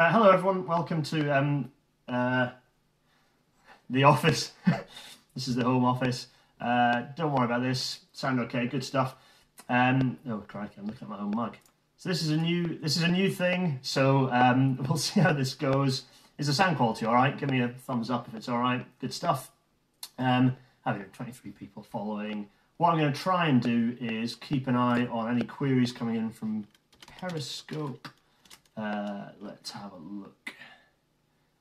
Uh, hello, everyone. Welcome to um, uh, the office. this is the home office. Uh, don't worry about this. Sound okay? Good stuff. Um, oh, crikey! I'm looking at my own mug. So this is a new this is a new thing. So um, we'll see how this goes. Is the sound quality all right? Give me a thumbs up if it's all right. Good stuff. Um, having 23 people following. What I'm going to try and do is keep an eye on any queries coming in from Periscope. Uh, let's have a look.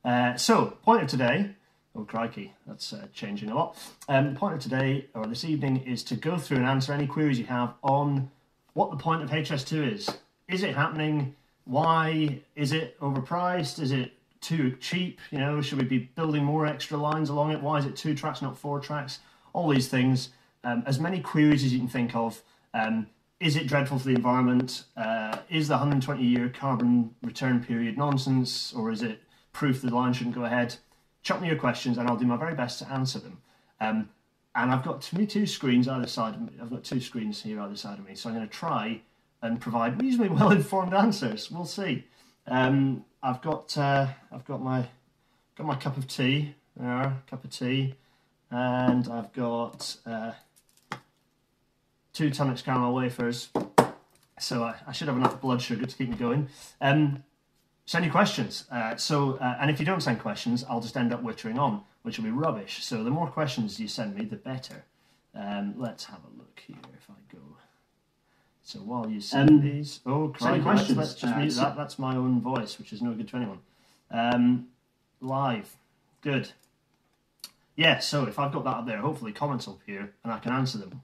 Uh, so, point of today, oh crikey, that's uh, changing a lot. Um, point of today, or this evening, is to go through and answer any queries you have on what the point of HS2 is. Is it happening? Why? Is it overpriced? Is it too cheap? You know, should we be building more extra lines along it? Why is it two tracks, not four tracks? All these things. Um, as many queries as you can think of. Um, is it dreadful for the environment? Uh, is the 120 year carbon return period nonsense, or is it proof that the line shouldn't go ahead? Chuck me your questions, and I'll do my very best to answer them. Um, and I've got two, two screens either side of me. I've got two screens here either side of me, so I'm going to try and provide reasonably well informed answers. We'll see. Um, I've got uh, I've got my got my cup of tea there, cup of tea, and I've got. Uh, two Tunnock's caramel wafers. So I, I, should have enough blood sugar to keep me going. Um, send your questions. Uh, so, uh, and if you don't send questions, I'll just end up wittering on, which will be rubbish. So the more questions you send me, the better. Um, let's have a look here. If I go, so while you send um, these, oh, crikey, questions. Let's, just uh, mute that. That's my own voice, which is no good to anyone. Um, live, good. Yeah. So if I've got that up there, hopefully comments will appear and I can answer them.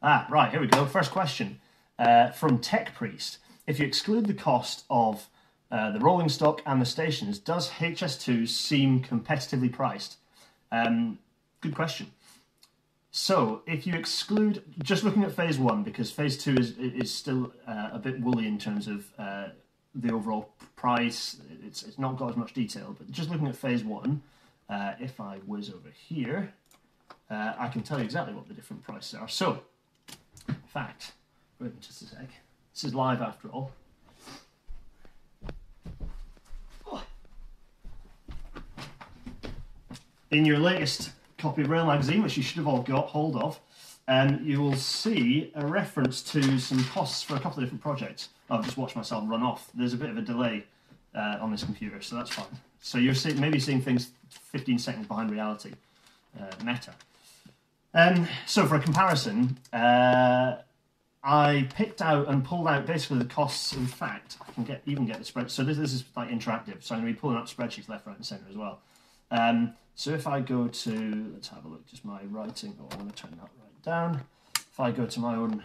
Ah, right, here we go. First question uh, from Tech Priest. If you exclude the cost of uh, the rolling stock and the stations, does HS2 seem competitively priced? Um, good question. So, if you exclude, just looking at phase one, because phase two is is still uh, a bit woolly in terms of uh, the overall price, it's, it's not got as much detail, but just looking at phase one, uh, if I was over here, uh, I can tell you exactly what the different prices are. So, fact, wait just a sec. This is live after all. In your latest copy of Rail Magazine, which you should have all got hold of, um, you will see a reference to some costs for a couple of different projects. I've just watched myself run off. There's a bit of a delay uh, on this computer, so that's fine. So you're see- maybe seeing things 15 seconds behind reality, uh, meta. Um, so for a comparison, uh, I picked out and pulled out basically the costs. In fact, I can get even get the spread. So this, this is like interactive. So I'm going to be pulling up spreadsheets left, right, and centre as well. Um, so if I go to let's have a look, just my writing. Oh, I want to turn that right down. If I go to my own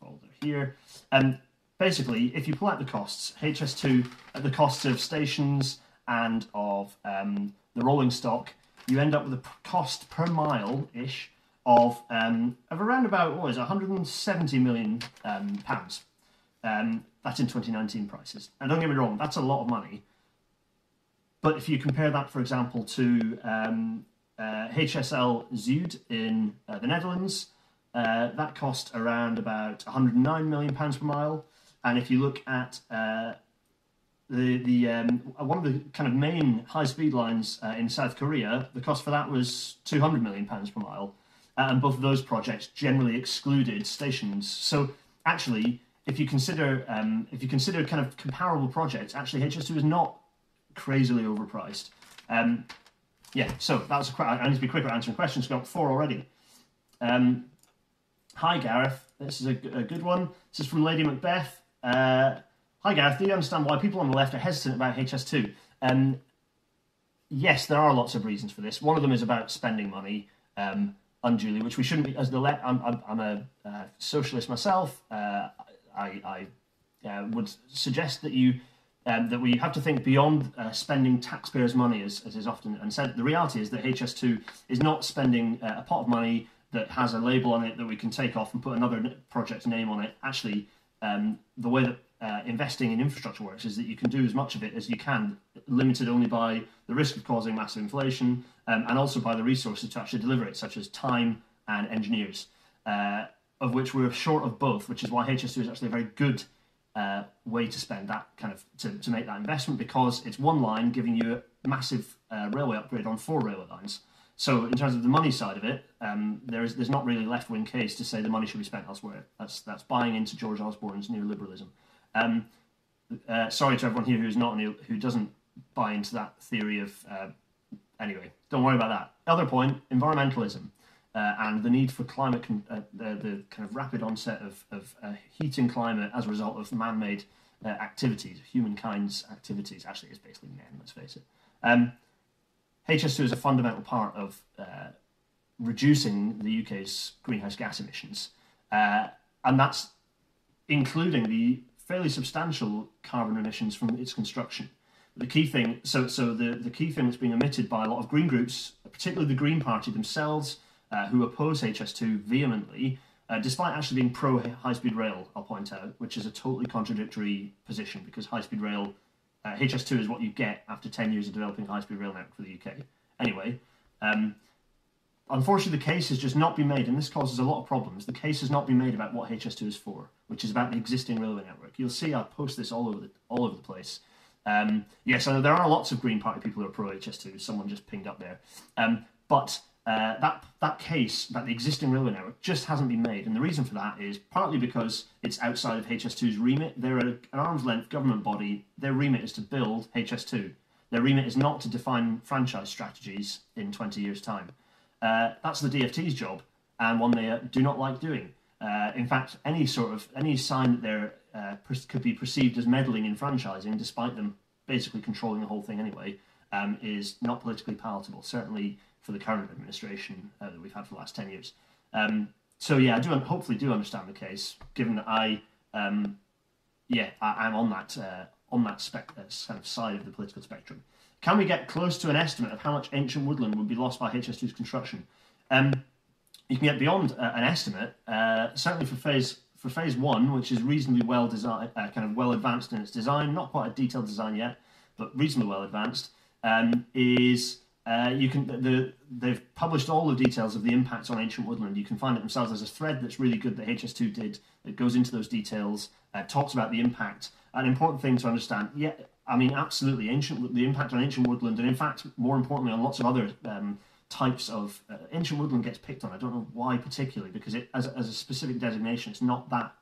folder here, and um, basically, if you pull out the costs, HS2 at the costs of stations and of um, the rolling stock, you end up with a cost per mile ish of um, of around about what is it, 170 million um, pounds. Um, that's in 2019 prices. And don't get me wrong, that's a lot of money. But if you compare that, for example, to um, uh, HSL Zuid in uh, the Netherlands, uh, that cost around about 109 million pounds per mile. And if you look at uh, the the um, one of the kind of main high speed lines uh, in South Korea, the cost for that was 200 million pounds per mile uh, and both of those projects generally excluded stations. So actually, if you consider um, if you consider kind of comparable projects, actually HS2 is not crazily overpriced. Um, yeah, so that was a quick. I need to be quicker answering questions. We've Got four already. Um, hi Gareth, this is a, a, good one. This is from Lady Macbeth. Uh, hi Gareth, do you understand why people on the left are hesitant about HS2? Um, yes, there are lots of reasons for this. One of them is about spending money. Um, unduly, which we shouldn't be. As the left, I'm, I'm, I'm a uh, socialist myself. Uh, I, I uh, would suggest that you um, that we have to think beyond uh, spending taxpayers' money, as, as is often and said. The reality is that HS2 is not spending uh, a pot of money that has a label on it that we can take off and put another project name on it. Actually, um, the way that uh, investing in infrastructure works is that you can do as much of it as you can, limited only by the risk of causing massive inflation um, and also by the resources to actually deliver it, such as time and engineers, uh, of which we're short of both, which is why HS2 is actually a very good uh, way to spend that kind of to, to make that investment because it's one line giving you a massive uh, railway upgrade on four railway lines. So in terms of the money side of it, um, there's there's not really a left wing case to say the money should be spent elsewhere. That's that's buying into George Osborne's neoliberalism. Um, uh, sorry to everyone here who's not who doesn't buy into that theory of. Uh, anyway, don't worry about that. Other point: environmentalism. Uh, and the need for climate, uh, the, the, kind of rapid onset of, of uh, heating climate as a result of man-made uh, activities, humankind's activities. Actually, it's basically men. Let's face it. Um, HS2 is a fundamental part of uh, reducing the UK's greenhouse gas emissions, uh, and that's including the fairly substantial carbon emissions from its construction. The key thing, so so the, the key thing that's being omitted by a lot of green groups, particularly the Green Party themselves, uh, who oppose HS2 vehemently, uh, despite actually being pro high speed rail, I'll point out, which is a totally contradictory position because high speed rail, uh, HS2 is what you get after 10 years of developing high speed rail network for the UK. Anyway, um, unfortunately, the case has just not been made, and this causes a lot of problems. The case has not been made about what HS2 is for, which is about the existing railway network. You'll see I post this all over the, all over the place. Um, yes, there are lots of Green Party people who are pro HS2. Someone just pinged up there. Um, but uh, that that case about the existing railway network just hasn't been made, and the reason for that is partly because it's outside of HS2's remit. They're an arm's length government body. Their remit is to build HS2. Their remit is not to define franchise strategies in 20 years' time. Uh, that's the DFT's job, and one they uh, do not like doing. Uh, in fact, any sort of any sign that they're uh, could be perceived as meddling in franchising, despite them basically controlling the whole thing anyway, um, is not politically palatable. Certainly for the current administration uh, that we've had for the last 10 years. Um, so yeah, I do hopefully do understand the case, given that I, um, yeah, I, am on that uh, on that spec, uh, kind of side of the political spectrum. Can we get close to an estimate of how much ancient woodland would be lost by HS2's construction? Um, you can get beyond uh, an estimate. Uh, certainly for phase for phase one, which is reasonably well designed, uh, kind of well advanced in its design, not quite a detailed design yet, but reasonably well advanced, um, is uh, you can the, they've published all the details of the impacts on ancient woodland. You can find it themselves. There's a thread that's really good that HS2 did that goes into those details, uh, talks about the impact. An important thing to understand. Yeah, I mean, absolutely, ancient the impact on ancient woodland, and in fact, more importantly, on lots of other um, types of uh, ancient woodland gets picked on. I don't know why particularly, because it as as a specific designation, it's not that.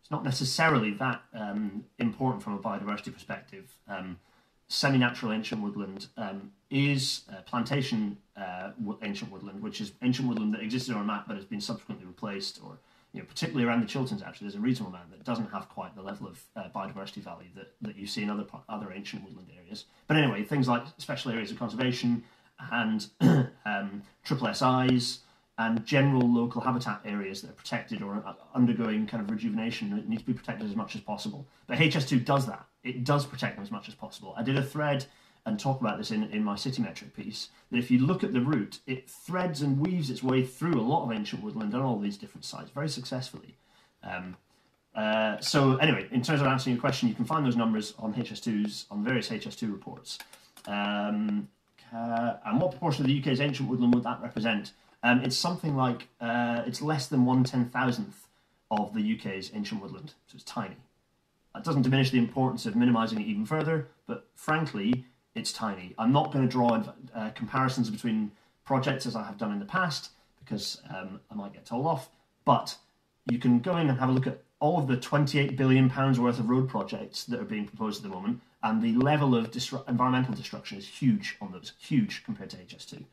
It's not necessarily that um, important from a biodiversity perspective. Um, semi-natural ancient woodland um, is uh, plantation uh, ancient woodland, which is ancient woodland that existed on a map but has been subsequently replaced, or you know, particularly around the Chilterns. Actually, there's a reasonable amount that doesn't have quite the level of uh, biodiversity value that, that you see in other other ancient woodland areas. But anyway, things like special areas of conservation and um, triple SIs and general local habitat areas that are protected or undergoing kind of rejuvenation need to be protected as much as possible. But HS2 does that it does protect them as much as possible. I did a thread and talk about this in, in my CityMetric piece that if you look at the route, it threads and weaves its way through a lot of ancient woodland on all these different sites very successfully. Um, uh, so anyway, in terms of answering your question, you can find those numbers on HS2s on various HS2 reports. Um, uh, and what proportion of the UK's ancient woodland would that represent? Um, it's something like uh, it's less than one ten thousandth of the UK's ancient woodland, so it's tiny. That doesn't diminish the importance of minimizing it even further, but frankly, it's tiny. I'm not going to draw uh, comparisons between projects as I have done in the past because um, I might get told off, but you can go in and have a look at all of the 28 billion pounds worth of road projects that are being proposed at the moment, and the level of environmental destruction is huge on those, huge compared to HS2.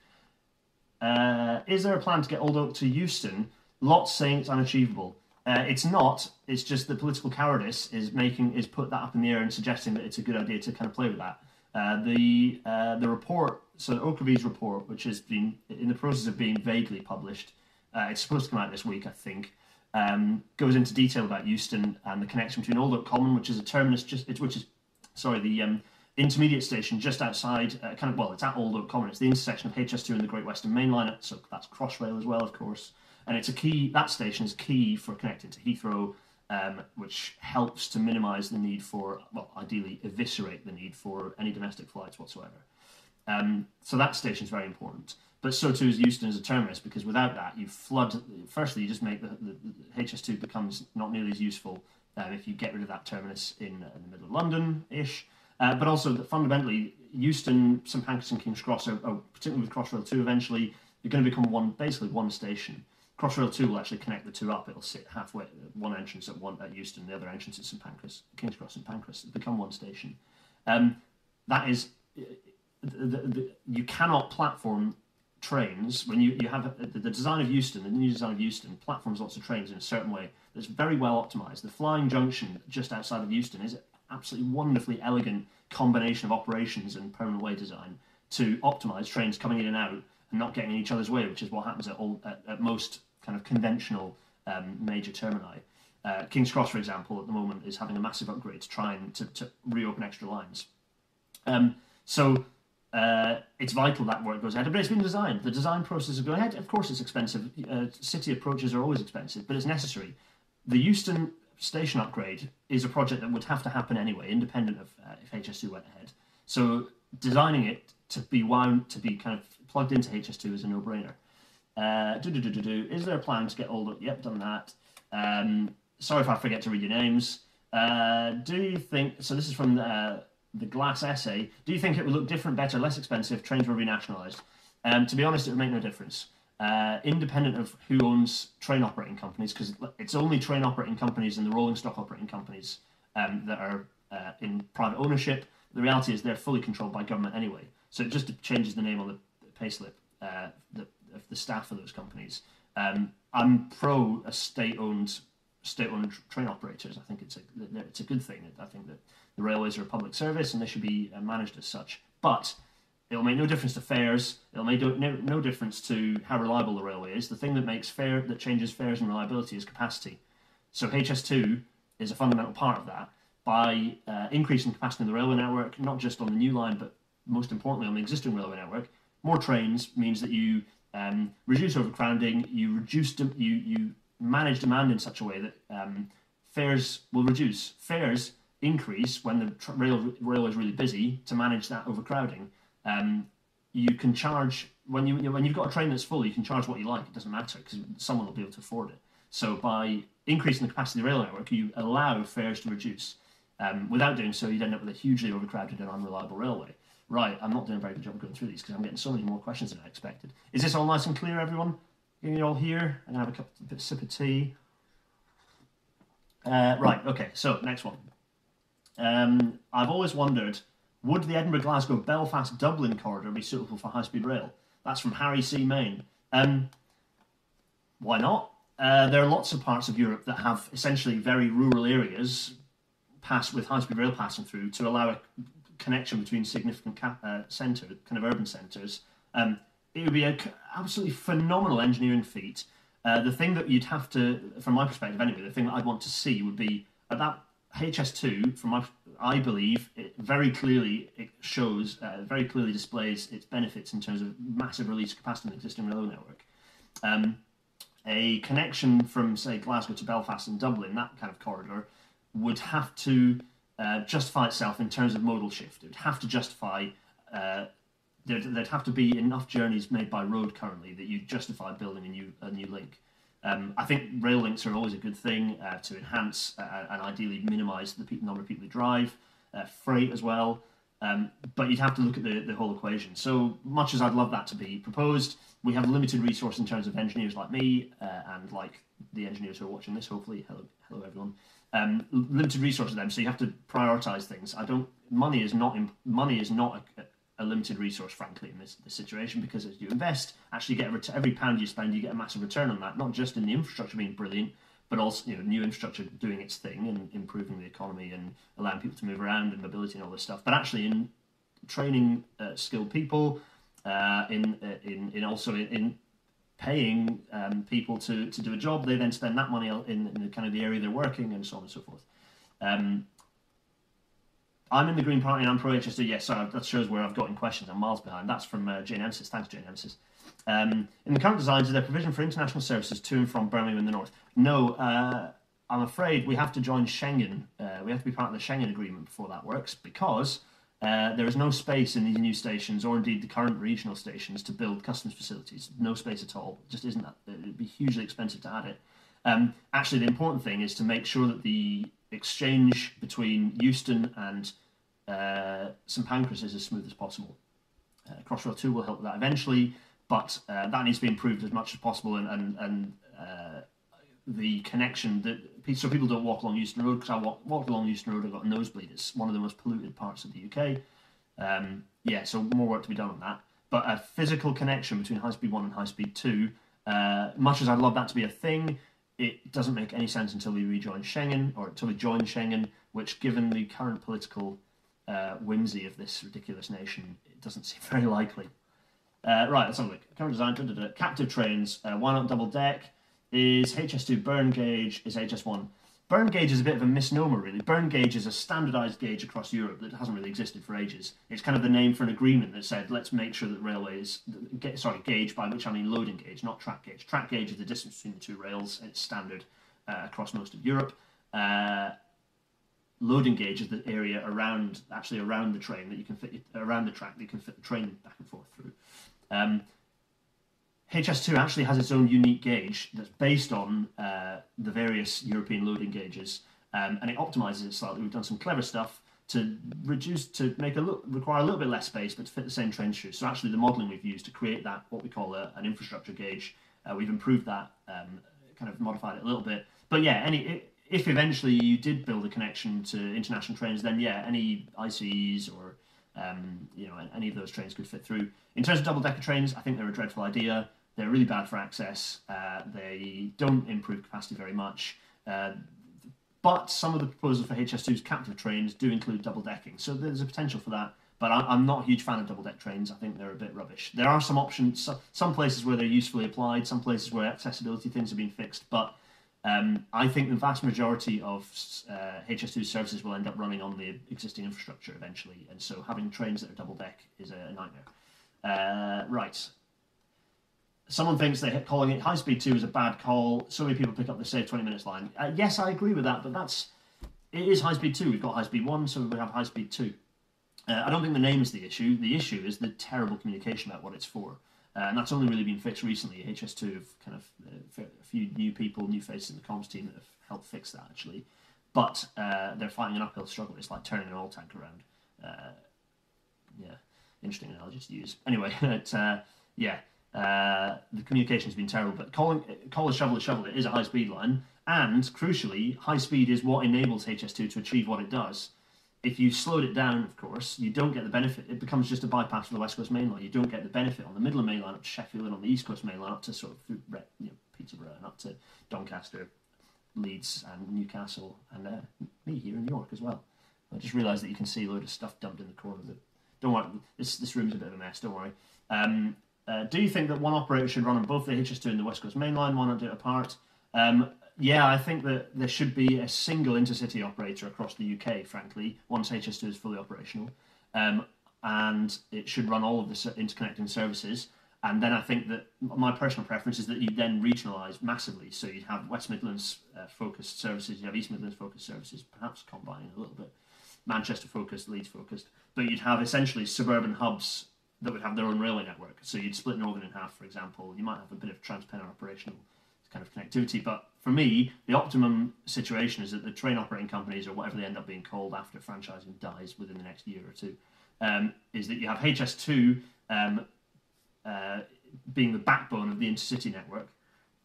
Uh, is there a plan to get Old Oak to Euston? Lots saying it's unachievable. Uh, it's not. It's just the political cowardice is making is put that up in the air and suggesting that it's a good idea to kind of play with that. Uh, the uh, the report, so Oakervee's report, which has been in the process of being vaguely published, uh, it's supposed to come out this week, I think. Um, goes into detail about Euston and the connection between Old Oak Common, which is a terminus, just which is sorry, the um, intermediate station just outside, uh, kind of well, it's at Old Oak Common. It's the intersection of HS2 and the Great Western Main Line, so that's Crossrail as well, of course and it's a key. That station is key for connecting to Heathrow, um, which helps to minimise the need for, well, ideally eviscerate the need for any domestic flights whatsoever. Um, so that station is very important. But so too is Euston as a terminus, because without that, you flood. Firstly, you just make the, the, the HS2 becomes not nearly as useful um, if you get rid of that terminus in, in the middle of London-ish. Uh, but also fundamentally, Euston, St Pancras, and King's Cross, are, are, particularly with Crossrail 2, eventually you're going to become one, basically one station. Crossrail 2 will actually connect the two up. It'll sit halfway, one entrance at one at Euston, the other entrance at St Pancras, King's Cross, St Pancras. It'll become one station. Um, that is, the, the, the, you cannot platform trains when you, you have a, the design of Euston, the new design of Euston platforms lots of trains in a certain way that's very well optimized. The flying junction just outside of Euston is an absolutely wonderfully elegant combination of operations and permanent way design to optimize trains coming in and out and not getting in each other's way, which is what happens at, all, at, at most kind of conventional um, major termini. Uh, King's Cross, for example, at the moment is having a massive upgrade to try and to, to reopen extra lines. Um, so uh, it's vital that work goes ahead, but it's been designed. The design process is going ahead. Of course, it's expensive. Uh, city approaches are always expensive, but it's necessary. The Euston station upgrade is a project that would have to happen anyway, independent of uh, if HS2 went ahead. So designing it to be wound to be kind of plugged into HS2 is a no-brainer. Uh, do, do, do, do, do. Is there a plan to get all the? Yep, done that. Um, sorry if I forget to read your names. Uh, do you think? So this is from the, the Glass essay. Do you think it would look different, better, less expensive? Trains were renationalised. Um, to be honest, it would make no difference uh, independent of who owns train operating companies, because it's only train operating companies and the rolling stock operating companies um, that are uh, in private ownership. The reality is they're fully controlled by government anyway. So it just changes the name on the payslip uh, the, of the staff of those companies. Um, I'm pro a state-owned state-owned train operators. I think it's a it's a good thing. I think that the railways are a public service and they should be uh, managed as such. But It'll make no difference to fares. It'll make no, no difference to how reliable the railway is. The thing that makes fare that changes fares and reliability is capacity. So HS2 is a fundamental part of that. By uh, increasing capacity in the railway network, not just on the new line, but most importantly on the existing railway network, more trains means that you um, reduce overcrowding, you reduce de- you you manage demand in such a way that um, fares will reduce. Fares increase when the rail railway is really busy to manage that overcrowding. Um, you can charge when you when you've got a train that's full, you can charge what you like. It doesn't matter because someone will be able to afford it. So by increasing the capacity of the rail network, you allow fares to reduce. Um, without doing so, you'd end up with a hugely overcrowded and unreliable railway. Right, I'm not doing a very good job going through these because I'm getting so many more questions than I expected. Is this all nice and clear, everyone? you all here? I'm gonna have a, cup, a sip of tea. Uh, right, okay. So next one. Um, I've always wondered would the Edinburgh Glasgow Belfast Dublin corridor be suitable for high speed rail? That's from Harry C. Main. Um, why not? Uh, there are lots of parts of Europe that have essentially very rural areas pass with high speed rail passing through to allow a connection between significant cap, uh, centre, kind of urban centres. Um, it would be an absolutely phenomenal engineering feat. Uh, the thing that you'd have to, from my perspective anyway, the thing that I'd want to see would be about HS2, from my I believe it very clearly it shows, uh, very clearly displays its benefits in terms of massive release capacity in the existing railway network. Um, a connection from, say, Glasgow to Belfast and Dublin, that kind of corridor, would have to uh, justify itself in terms of modal shift. It would have to justify, uh, there'd, there'd, have to be enough journeys made by road currently that you justify building a new, a new link. Um, I think rail links are always a good thing uh, to enhance uh, and ideally minimise the number of people who drive. Uh, freight as well. Um, but you'd have to look at the, the whole equation. So much as I'd love that to be proposed, we have limited resource in terms of engineers like me uh, and like the engineers who are watching this. Hopefully, hello, hello everyone. Um, limited resources them, so you have to prioritize things. I don't. Money is not. Money is not a, a limited resource, frankly, in this, this situation, because as you invest, actually get ret- every pound you spend, you get a massive return on that. Not just in the infrastructure being brilliant, but also you know new infrastructure doing its thing and improving the economy and allowing people to move around and mobility and all this stuff. But actually, in training uh, skilled people, uh, in, uh, in in also in, in paying um, people to, to do a job, they then spend that money in, in the kind of the area they're working and so on and so forth. Um, I'm in the Green Party and I'm pro HS2. Yes, sorry, that shows where I've got in questions. I'm miles behind. That's from uh, Jane Nemesis. Thanks, Jane Nemesis. Um, in the current designs, is there provision for international services to and from Birmingham in the north? No, uh, I'm afraid we have to join Schengen. Uh, we have to be part of the Schengen agreement before that works because uh, there is no space in these new stations or indeed the current regional stations to build customs facilities. No space at all. It just isn't that. It would be hugely expensive to add it. Um, actually, the important thing is to make sure that the exchange between Euston and uh, St Pancras is as smooth as possible. Uh, Crossrail 2 will help with that eventually, but uh, that needs to be improved as much as possible and, and, and uh, the connection that so people don't walk along Euston Road because I walk, along Euston Road. I got a nosebleed. It's one of the most polluted parts of the UK. Um, yeah, so more work to be done on that. But a physical connection between High Speed One and High Speed Two, uh, much as I'd love that to be a thing, it doesn't make any sense until we rejoin Schengen or until we join Schengen. Which, given the current political uh, whimsy of this ridiculous nation, it doesn't seem very likely. Uh, right, let's have a look. Current design, da, da, da. captive trains. Uh, why not double deck? Is HS2 Berne gauge, is HS1. Berne gauge is a bit of a misnomer, really. Berne gauge is a standardised gauge across Europe that hasn't really existed for ages. It's kind of the name for an agreement that said, let's make sure that railways, sorry, gauge by which I mean loading gauge, not track gauge. Track gauge is the distance between the two rails. It's standard uh, across most of Europe. Uh, loading gauge is the area around, actually around the train that you can fit around the track that you can fit the train back and forth through. Um, HS2 actually has its own unique gauge that's based on uh, the various European loading gauges, um, and it optimizes it slightly. We've done some clever stuff to reduce to make a look, require a little bit less space, but to fit the same train through. So actually, the modelling we've used to create that what we call a, an infrastructure gauge, uh, we've improved that, um, kind of modified it a little bit. But yeah, any if eventually you did build a connection to international trains, then yeah, any ICEs or um, you know any of those trains could fit through. In terms of double decker trains, I think they're a dreadful idea. They're really bad for access. Uh, they don't improve capacity very much. Uh, but some of the proposals for HS2's captive trains do include double decking, so there's a potential for that. But I'm not a huge fan of double deck trains. I think they're a bit rubbish. There are some options, some places where they're usefully applied, some places where accessibility things have been fixed. But um, I think the vast majority of uh, HS2 services will end up running on the existing infrastructure eventually, and so having trains that are double deck is a nightmare. Uh, right, someone thinks that calling it high speed 2 is a bad call. So many people pick up the save 20 minutes line. Uh, yes, I agree with that, but that's it is high speed 2. We've got high speed 1, so we have high speed 2. Uh, I don't think the name is the issue. The issue is the terrible communication about what it's for. Uh, and that's only really been fixed recently. HS2 have kind of uh, a few new people, new faces in the comms team that have helped fix that actually. But uh, they're fighting an uphill struggle. It's like turning an oil tank around. Uh, yeah, interesting analogy to use. Anyway, it, yeah, uh, the communication has been terrible, but calling call a shovel a shovel it is a high speed line, and crucially, high speed is what enables HS2 to achieve what it does. If you slowed it down, of course, you don't get the benefit. It becomes just a bypass for the West Coast Main Line. You don't get the benefit on the Midland Main Line up to Sheffield and on the East Coast Main Line up to sort of you know, Peterborough and up to Doncaster, Leeds and Newcastle, and uh, me here in York as well. I just realised that you can see a load of stuff dumped in the corner. Of don't worry, this this room's a bit of a mess. Don't worry. Um, uh, do you think that one operator should run on both the HS2 and the West Coast Main Line? Why not do it apart? Um, yeah, I think that there should be a single intercity operator across the UK, frankly, once HS2 is fully operational. Um, and it should run all of the interconnecting services. And then I think that my personal preference is that you then regionalise massively. So you'd have West Midlands uh, focused services, you have East Midlands focused services, perhaps combining a little bit, Manchester focused, Leeds focused. But you'd have essentially suburban hubs that would have their own railway network. So you'd split Northern in half, for example. You might have a bit of TransPennine operational kind of connectivity. But for me, the optimum situation is that the train operating companies, or whatever they end up being called after franchising dies within the next year or two, um, is that you have HS2 um, uh, being the backbone of the intercity network.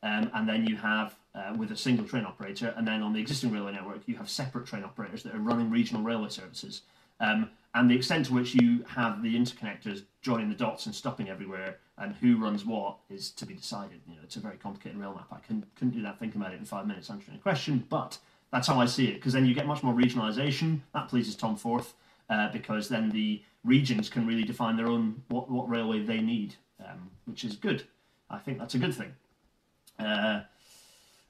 Um, and then you have uh, with a single train operator, and then on the existing railway network, you have separate train operators that are running regional railway services. Um, and the extent to which you have the interconnectors joining the dots and stopping everywhere and who runs what is to be decided. You know, it's a very complicated rail map. I can, couldn't do that thinking about it in five minutes answering a question, but that's how I see it because then you get much more regionalisation. That pleases Tom Forth uh, because then the regions can really define their own what, what railway they need, um, which is good. I think that's a good thing. Uh,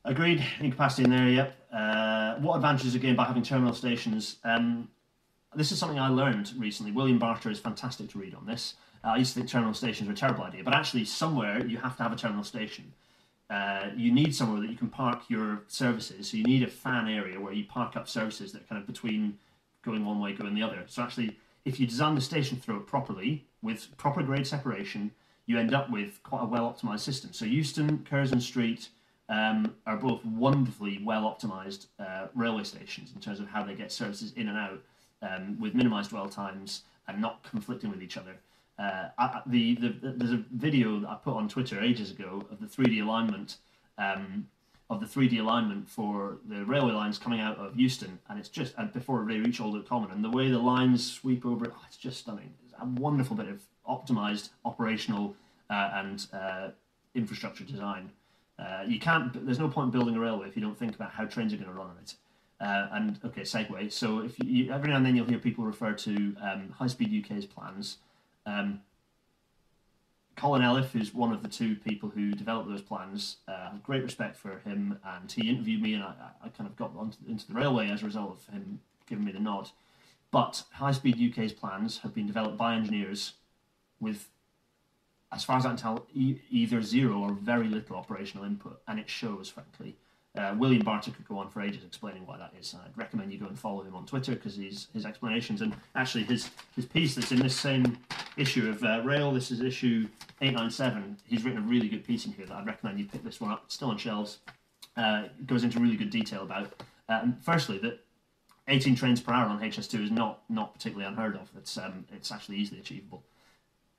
agreed. Incapacity in there. Yep. Uh, what advantages are gained by having terminal stations? Um, this is something I learned recently. William Barter is fantastic to read on this. Uh, I used to think terminal stations were a terrible idea, but actually, somewhere you have to have a terminal station. Uh, you need somewhere that you can park your services. So you need a fan area where you park up services that are kind of between going one way, going the other. So actually, if you design the station throat properly with proper grade separation, you end up with quite a well optimized system. So Euston, Curzon Street, um, are both wonderfully well optimized uh, railway stations in terms of how they get services in and out um, with minimized dwell times and not conflicting with each other. Uh, I, the, the, there's a video that I put on Twitter ages ago of the 3D alignment um, of the 3D alignment for the railway lines coming out of Euston, and it's just and before they reach Oak Common, and the way the lines sweep over it, oh, it's just stunning. It's a wonderful bit of optimized operational uh, and uh, infrastructure design. Uh, you can't. There's no point building a railway if you don't think about how trains are going to run on it. Uh, and okay, segue. So if you, every now and then you'll hear people refer to um, High Speed UK's plans. Um, Colin Elliff, is one of the two people who developed those plans, uh, have great respect for him, and he interviewed me, and I, I kind of got onto, into the railway as a result of him giving me the nod. But High Speed UK's plans have been developed by engineers with as far as I can tell, e- either zero or very little operational input, and it shows, frankly. Uh, William Barter could go on for ages explaining why that is. I'd recommend you go and follow him on Twitter because his his explanations and actually his his piece that's in this same issue of uh, Rail. This is issue eight nine seven. He's written a really good piece in here that I'd recommend you pick this one up. It's still on shelves. Uh, it goes into really good detail about. Um, firstly, that 18 trains per hour on HS2 is not not particularly unheard of. It's um, it's actually easily achievable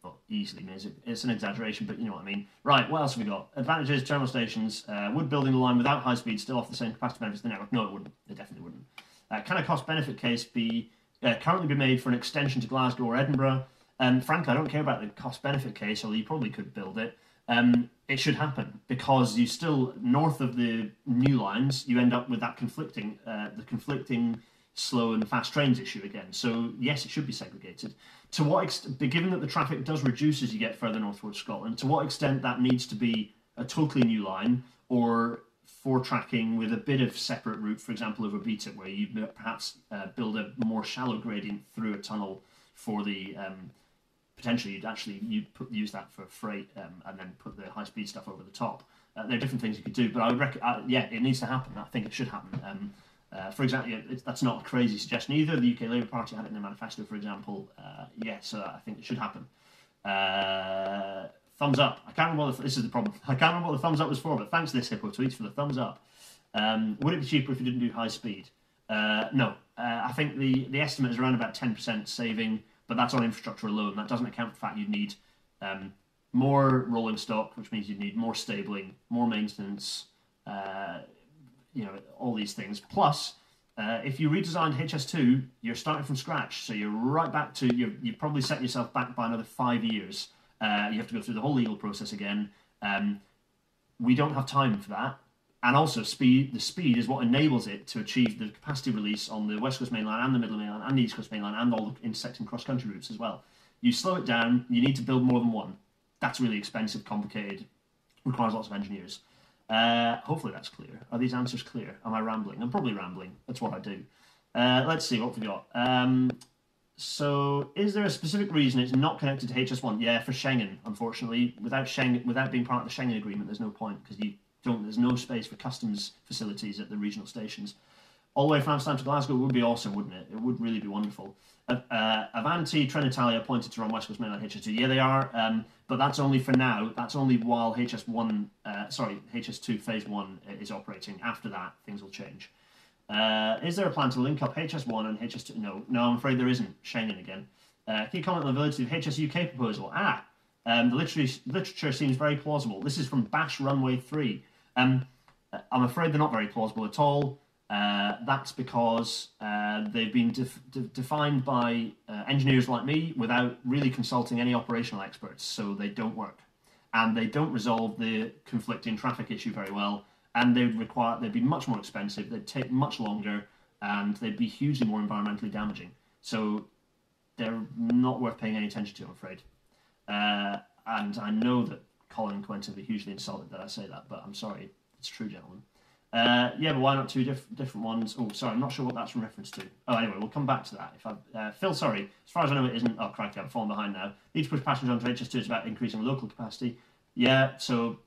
not easily it's an exaggeration, but you know what I mean. Right, what else have we got? Advantages, terminal stations. Uh, would building the line without high speed still offer the same capacity benefits of the network? No, it wouldn't. It definitely wouldn't. Uh, can a cost benefit case be uh, currently be made for an extension to Glasgow or Edinburgh? Um, frankly, I don't care about the cost benefit case, although you probably could build it. Um, it should happen because you still north of the new lines, you end up with that conflicting, uh, the conflicting slow and fast trains issue again. So yes, it should be segregated. To what extent, given that the traffic does reduce as you get further north towards Scotland, to what extent that needs to be a totally new line or for tracking with a bit of separate route, for example, over Beattock, where you perhaps uh, build a more shallow gradient through a tunnel for the um, potentially you'd actually you use that for freight um, and then put the high speed stuff over the top. Uh, there are different things you could do, but I would rec- uh, yeah, it needs to happen. I think it should happen. Um, uh, for example, that's not a crazy suggestion either. The UK Labour Party had it in their manifesto, for example. Uh, yes, I think it should happen. Uh, thumbs up. I can't remember what the, this is the problem. I can't remember what the thumbs up was for, but thanks to this Hippo tweet for the thumbs up. Um, would it be cheaper if you didn't do high speed? Uh, no. Uh, I think the, the estimate is around about 10% saving, but that's on infrastructure alone. That doesn't account for the fact you'd need um, more rolling stock, which means you'd need more stabling, more maintenance. You know all these things. Plus, uh, if you redesigned HS2, you're starting from scratch, so you're right back to you. You probably set yourself back by another five years. Uh, you have to go through the whole legal process again. Um, we don't have time for that, and also speed. The speed is what enables it to achieve the capacity release on the West Coast Main Line and the Midland Main Line and the East Coast Main Line and all the intersecting cross country routes as well. You slow it down. You need to build more than one. That's really expensive, complicated, requires lots of engineers. Uh, hopefully that's clear. Are these answers clear? Am I rambling? I'm probably rambling. That's what I do. Uh, let's see what we got. Um, so, is there a specific reason it's not connected to HS1? Yeah, for Schengen, unfortunately, without Schengen, without being part of the Schengen agreement, there's no point because you don't. There's no space for customs facilities at the regional stations. All the way from Amsterdam to Glasgow would be awesome, wouldn't it? It would really be wonderful. Uh, uh, Avanti, Trenitalia pointed to run West Coast Mainline HS2. Yeah, they are, um, but that's only for now. That's only while HS1, uh, sorry, HS2 Phase 1 is operating. After that, things will change. Uh, is there a plan to link up HS1 and HS2? No, no, I'm afraid there isn't. Schengen again. Uh, can you comment on the validity of HS UK proposal? Ah, um, the literature, literature seems very plausible. This is from Bash Runway 3. Um, I'm afraid they're not very plausible at all. Uh, that's because uh, they've been def- de- defined by uh, engineers like me without really consulting any operational experts, so they don't work, and they don't resolve the conflicting traffic issue very well. And they'd require they'd be much more expensive. They'd take much longer, and they'd be hugely more environmentally damaging. So they're not worth paying any attention to, I'm afraid. Uh, and I know that Colin and Quentin will be hugely insulted that I say that, but I'm sorry, it's true, gentlemen. Uh, yeah, but why not two diff- different ones? Oh, sorry, I'm not sure what that's in reference to. Oh, anyway, we'll come back to that. If I, uh, Phil, sorry, as far as I know, it isn't. Oh, crikey, I'm falling behind now. Need to push passengers onto HS2 It's about increasing local capacity. Yeah, so,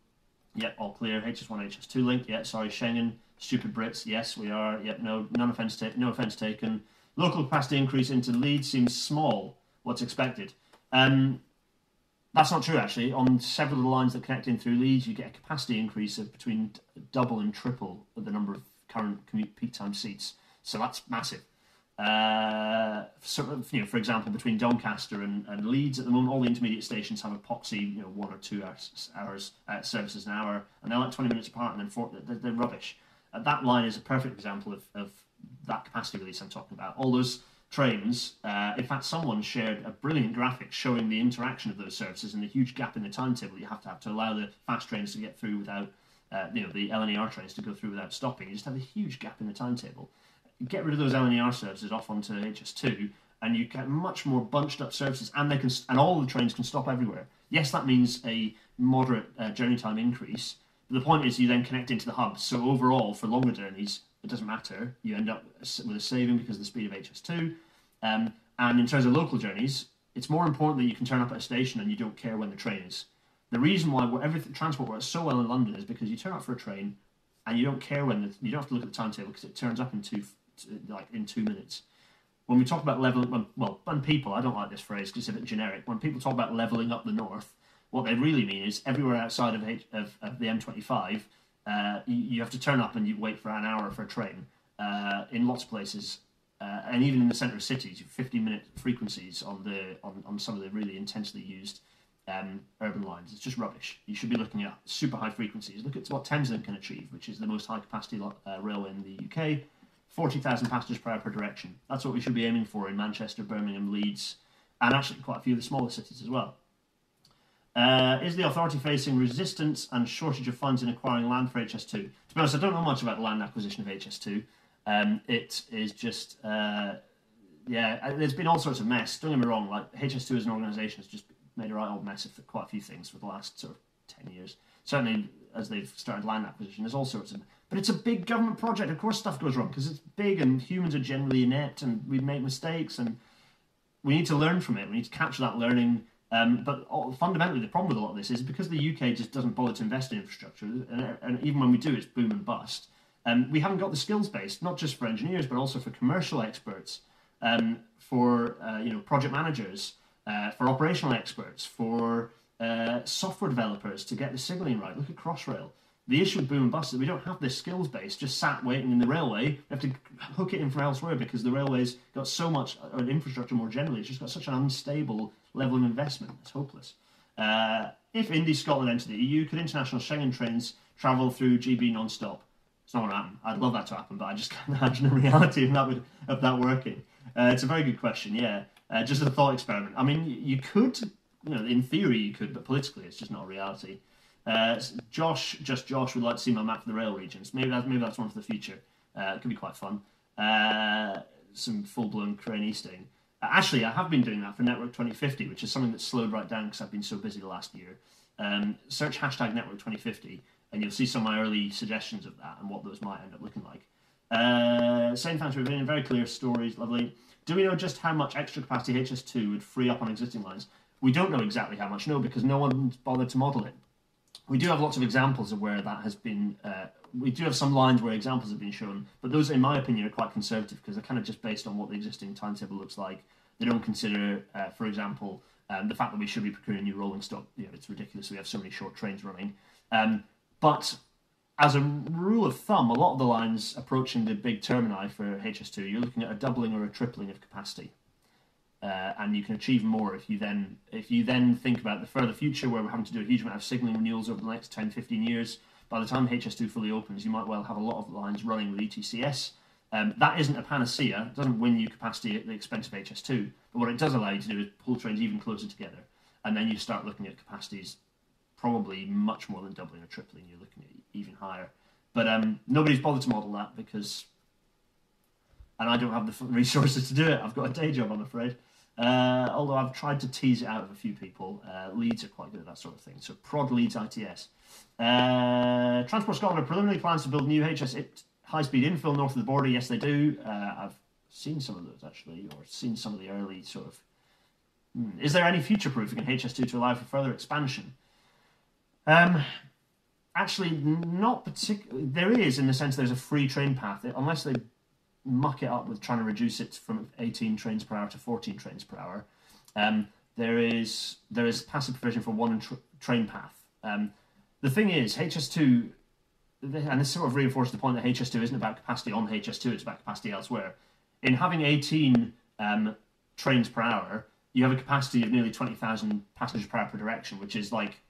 yeah, all clear. HS1, HS2 link. Yeah, sorry, Schengen. Stupid Brits. Yes, we are. Yep, no, none offence ta- no offence taken. Local capacity increase into Leeds seems small. What's expected? Um, that's not true actually. On several of the lines that connect in through Leeds, you get a capacity increase of between double and triple the number of current commute peak time seats. So that's massive. Uh, so, you know, for example, between Doncaster and, and, Leeds at the moment, all the intermediate stations have epoxy, you know, one or two hours, hours uh, services an hour, and they're like 20 minutes apart, and then four, they're, they're rubbish. Uh, that line is a perfect example of, of that capacity release I'm talking about. All those trains, uh, in fact, someone shared a brilliant graphic showing the interaction of those services and the huge gap in the timetable you have to have to allow the fast trains to get through without, uh, you know, the LNER trains to go through without stopping. You just have a huge gap in the timetable get rid of those LNER services off onto HS2, and you get much more bunched up services, and they can and all the trains can stop everywhere. Yes, that means a moderate uh, journey time increase. But the point is, you then connect into the hub. So overall, for longer journeys, it doesn't matter. You end up with a saving because of the speed of HS2. Um, and in terms of local journeys, it's more important that you can turn up at a station and you don't care when the train is. The reason why everything transport works so well in London is because you turn up for a train and you don't care when the, you don't have to look at the timetable because it turns up in two like in two minutes. When we talk about leveling, well, when people, I don't like this phrase because it's a bit generic. When people talk about leveling up the north, what they really mean is everywhere outside of, H, of, of the M25, uh, you, you, have to turn up and you wait for an hour for a train. Uh, in lots of places, uh, and even in the centre of cities, 15 minute frequencies on the on, on some of the really intensely used um, urban lines. It's just rubbish. You should be looking at super high frequencies. Look at what Thameslink can achieve, which is the most high capacity uh, railway in the UK. 40,000 passengers per hour per direction. That's what we should be aiming for in Manchester, Birmingham, Leeds, and actually quite a few of the smaller cities as well. Uh, is the authority facing resistance and shortage of funds in acquiring land for HS2? To be honest, I don't know much about the land acquisition of HS2. Um, it is just, uh, yeah, uh, there's been all sorts of mess. Don't get me wrong, like HS2 as an organisation has just made a right old mess of quite a few things for the last sort of 10 years. Certainly as they've started land acquisition, there's all sorts of but it's a big government project. Of course, stuff goes wrong because it's big and humans are generally inept and we make mistakes and we need to learn from it. We need to capture that learning. Um, but fundamentally, the problem with a lot of this is because the UK just doesn't bother to invest in infrastructure, and, and even when we do, it's boom and bust. Um, we haven't got the skills base, not just for engineers, but also for commercial experts, um, for uh, you know project managers, uh, for operational experts, for uh, software developers to get the signalling right. Look at Crossrail. The issue with boom and bust is we don't have this skills base just sat waiting in the railway. We have to hook it in from elsewhere because the railway's got so much, or infrastructure more generally, it's just got such an unstable level of investment. It's hopeless. Uh, if Indy Scotland enter the EU, could international Schengen trains travel through GB non-stop? It's not going to happen. I'd love that to happen, but I just can't imagine the reality of that, would, of that working. Uh, it's a very good question, yeah. Uh, just a thought experiment. I mean, you could, you know, in theory you could, but politically it's just not a reality. Uh, Josh, just Josh, would like to see my map for the rail regions. Maybe that's maybe that's one for the future. Uh, it could be quite fun. Uh, some full blown crane easting. Uh, actually, I have been doing that for Network 2050, which is something that's slowed right down because I've been so busy the last year. Um, search hashtag Network 2050, and you'll see some of my early suggestions of that and what those might end up looking like. Uh, same thanks for being very clear stories, lovely. Do we know just how much extra capacity HS2 would free up on existing lines? We don't know exactly how much, no, because no one's bothered to model it we do have lots of examples of where that has been. Uh, we do have some lines where examples have been shown, but those, in my opinion, are quite conservative because they're kind of just based on what the existing timetable looks like. They don't consider, uh, for example, um, the fact that we should be procuring new rolling stock. You know, it's ridiculous. We have so many short trains running. Um, but as a rule of thumb, a lot of the lines approaching the big termini for HS2, you're looking at a doubling or a tripling of capacity. Uh, and you can achieve more if you then if you then think about the further future where we're having to do a huge amount of signalling renewals over the next 10 15 years. By the time HS2 fully opens you might well have a lot of lines running with ETCS um, that isn't a panacea. It doesn't win you capacity at the expense of HS2 but what it does allow you to do is pull trains even closer together. And then you start looking at capacities probably much more than doubling or tripling you're looking at even higher but um, nobody's bothered to model that because and I don't have the resources to do it. I've got a day job, I'm afraid. Uh, although I've tried to tease it out of a few people. Uh, Leeds are quite good at that sort of thing. So prod Leeds ITS. Uh, Transport Scotland preliminary plans to build new HS high-speed infill north of the border. Yes, they do. Uh, I've seen some of those actually, or seen some of the early sort of. Hmm. Is there any future proofing in HS2 to allow for further expansion? Um, actually, not particularly. There is, in the sense, there's a free train path, unless they muck it up with trying to reduce it from 18 trains per hour to 14 trains per hour. Um, there is there is passive provision for one tr- train path. Um, the thing is, HS2, and this sort of reinforces the point that HS2 isn't about capacity on HS2; it's about capacity elsewhere. In having 18 um, trains per hour, you have a capacity of nearly 20,000 passengers per hour per direction, which is like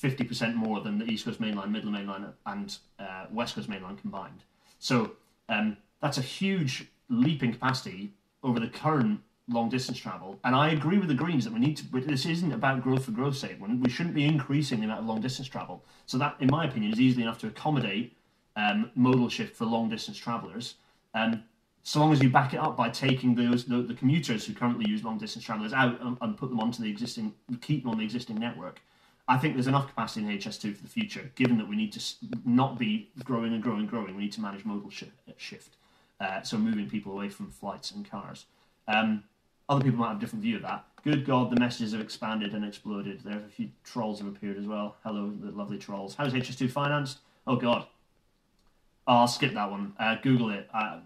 50% more than the East Coast Main Line, Midland Main Line, and uh, West Coast Main Line combined. So um, that's a huge leap in capacity over the current long distance travel. And I agree with the Greens that we need to. This isn't about growth for growth's sake. We shouldn't be increasing the amount of long distance travel. So that, in my opinion, is easily enough to accommodate um, modal shift for long distance travellers. Um, so long as you back it up by taking those the, the commuters who currently use long distance travellers out and, and, put them onto the existing, keep them on the existing network. I think there's enough capacity in HS2 for the future, given that we need to not be growing and growing and growing. We need to manage modal sh- shift, uh, so moving people away from flights and cars. Um, other people might have a different view of that. Good God, the messages have expanded and exploded. There's a few trolls have appeared as well. Hello, the lovely trolls. How's HS2 financed? Oh God. Oh, I'll skip that one. Uh, Google it. Uh,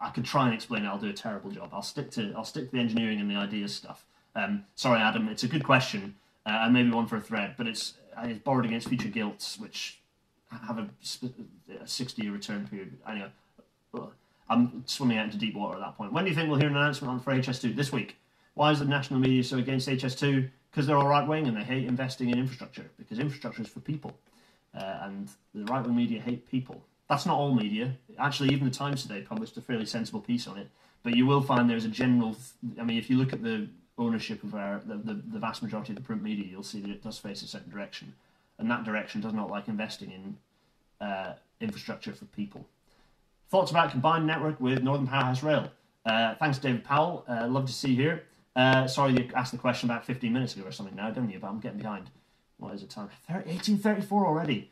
I could try and explain it. I'll do a terrible job. I'll stick to I'll stick to the engineering and the ideas stuff. Um, sorry, Adam. It's a good question uh, and maybe one for a thread, but it's uh, it's borrowed against future gilts, which have a, a sixty year return period. Anyway, I'm swimming out into deep water at that point. When do you think we'll hear an announcement on for HS2 this week? Why is the national media so against HS2? Because they're all right wing and they hate investing in infrastructure. Because infrastructure is for people, uh, and the right wing media hate people. That's not all media. Actually, even the Times today published a fairly sensible piece on it. But you will find there's a general. I mean, if you look at the ownership of our the, the, the vast majority of the print media, you'll see that it does face a certain direction, and that direction does not like investing in uh, infrastructure for people. Thoughts about combined network with Northern Powerhouse Rail? Uh, thanks, David Powell. Uh, love to see you here. Uh, sorry, you asked the question about 15 minutes ago or something now, don't you? But I'm getting behind. What is it time? 1834 already.